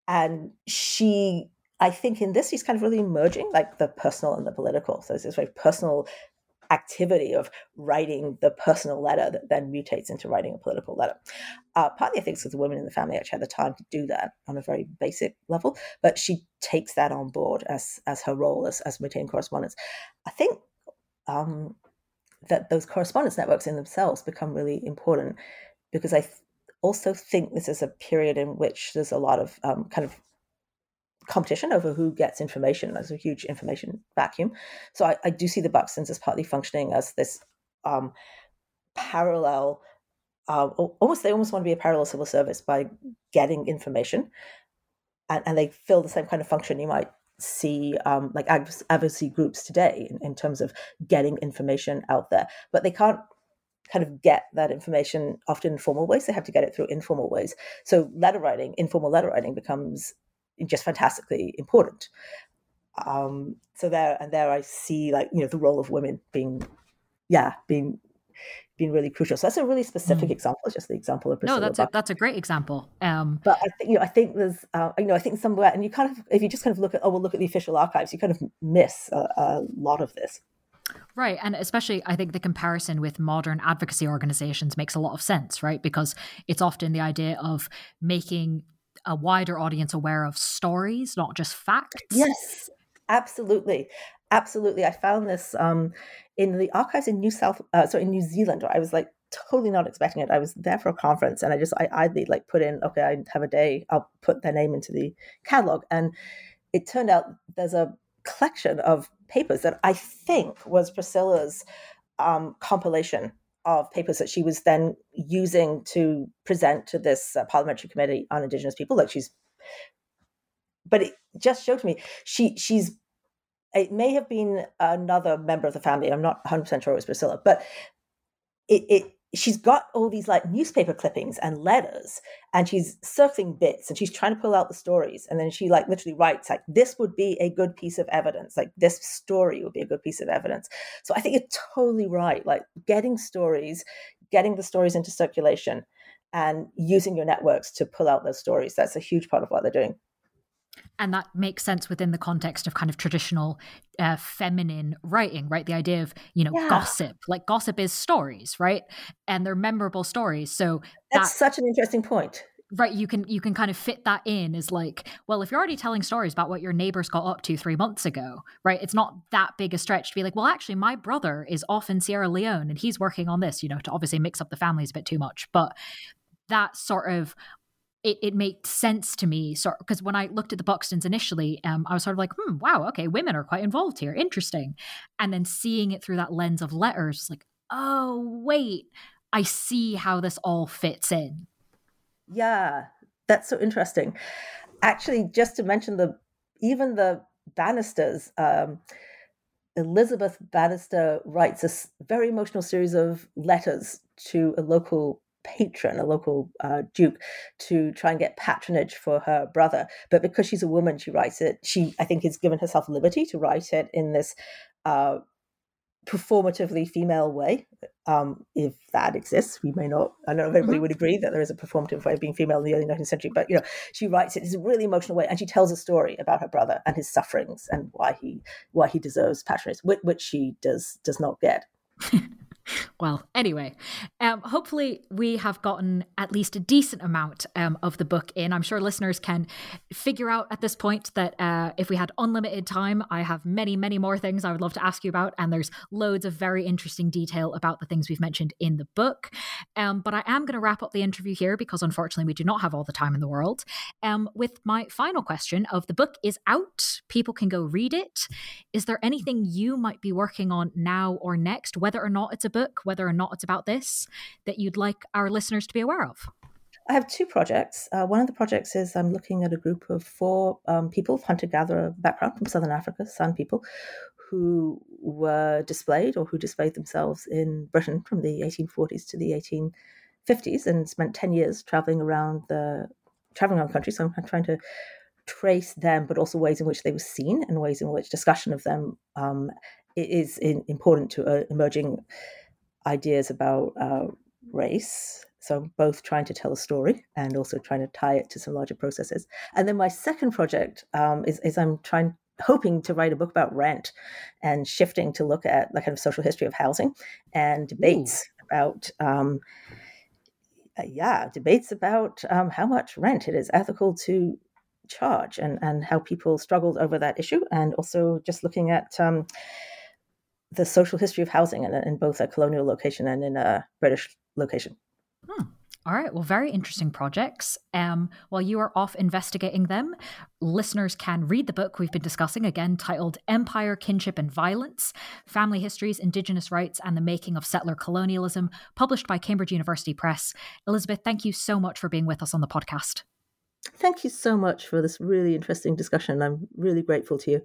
and she. I think in this, he's kind of really merging like the personal and the political. So it's this very personal activity of writing the personal letter that then mutates into writing a political letter. Uh, partly, I think, because the women in the family actually had the time to do that on a very basic level, but she takes that on board as as her role as as maintaining correspondence. I think um, that those correspondence networks in themselves become really important because I th- also think this is a period in which there's a lot of um, kind of competition over who gets information. There's a huge information vacuum. So I, I do see the Buxtons as partly functioning as this um, parallel, uh, almost they almost want to be a parallel civil service by getting information, and, and they fill the same kind of function you might see um, like advocacy groups today in, in terms of getting information out there, but they can't kind of get that information often in formal ways. They have to get it through informal ways. So letter writing, informal letter writing becomes just fantastically important. Um, so there and there I see like you know the role of women being yeah being being really crucial. So that's a really specific mm. example. It's just the example of Priscilla no, that's a, that's a great example. Um, but I think you know I think there's uh, you know I think somewhere and you kind of if you just kind of look at oh well look at the official archives you kind of miss a, a lot of this. Right. And especially, I think the comparison with modern advocacy organizations makes a lot of sense, right? Because it's often the idea of making a wider audience aware of stories, not just facts. Yes, absolutely. Absolutely. I found this um, in the archives in New South, uh, so in New Zealand, I was like totally not expecting it. I was there for a conference and I just, I idly like put in, okay, I have a day, I'll put their name into the catalog. And it turned out there's a collection of papers that I think was Priscilla's um, compilation of papers that she was then using to present to this uh, parliamentary committee on indigenous people like she's but it just showed to me she she's it may have been another member of the family i'm not 100% sure it was priscilla but it, it she's got all these like newspaper clippings and letters and she's circling bits and she's trying to pull out the stories and then she like literally writes like this would be a good piece of evidence. Like this story would be a good piece of evidence. So i think you're totally right. Like getting stories getting the stories into circulation and using your networks to pull out those stories that's a huge part of what they're doing and that makes sense within the context of kind of traditional uh, feminine writing right? The idea of you know yeah. gossip like gossip is stories right? And they're memorable stories. So that's that, such an interesting point. Right you can you can kind of fit that in as like well if you're already telling stories about what your neighbors got up to three months ago right? It's not that big a stretch to be like well actually my brother is off in sierra leone and he's working on this you know to obviously mix up the families a bit too much. But that sort of it, it made sense to me. So, because when I looked at the Buxtons initially, um, I was sort of like, hmm, wow, okay, women are quite involved here. Interesting. And then seeing it through that lens of letters, like, oh, wait, I see how this all fits in. Yeah, that's so interesting. Actually, just to mention the even the Bannisters, um, Elizabeth Bannister writes a very emotional series of letters to a local patron, a local uh, duke, to try and get patronage for her brother. But because she's a woman, she writes it. She, I think, has given herself liberty to write it in this uh, performatively female way. Um, if that exists, we may not. I don't know if everybody mm-hmm. would agree that there is a performative way of being female in the early 19th century, but you know, she writes it in a really emotional way, and she tells a story about her brother and his sufferings and why he why he deserves patronage, which, which she does does not get. [LAUGHS] well, anyway, um, hopefully we have gotten at least a decent amount um, of the book in. I'm sure listeners can figure out at this point that uh, if we had unlimited time, I have many, many more things I would love to ask you about, and there's loads of very interesting detail about the things we've mentioned in the book. Um, but I am going to wrap up the interview here because unfortunately we do not have all the time in the world. Um, with my final question of the book is out, people can go read it. Is there anything you might be working on now or next, whether or not it's a book, whether or not it's about this, that you'd like our listeners to be aware of? I have two projects. Uh, one of the projects is I'm looking at a group of four um, people hunter gatherer background from Southern Africa, San people, who were displayed or who displayed themselves in Britain from the 1840s to the 1850s and spent 10 years traveling around the traveling around the country. So I'm trying to trace them, but also ways in which they were seen and ways in which discussion of them um, is in, important to uh, emerging ideas about uh, race. So I'm both trying to tell a story and also trying to tie it to some larger processes. And then my second project um, is, is I'm trying hoping to write a book about rent and shifting to look at the kind of social history of housing and debates Ooh. about um, uh, yeah debates about um, how much rent it is ethical to charge and and how people struggled over that issue and also just looking at um, the social history of housing in, in, both a colonial location and in a british location hmm. All right. Well, very interesting projects. Um, while you are off investigating them, listeners can read the book we've been discussing again, titled Empire, Kinship, and Violence Family Histories, Indigenous Rights, and the Making of Settler Colonialism, published by Cambridge University Press. Elizabeth, thank you so much for being with us on the podcast. Thank you so much for this really interesting discussion. I'm really grateful to you.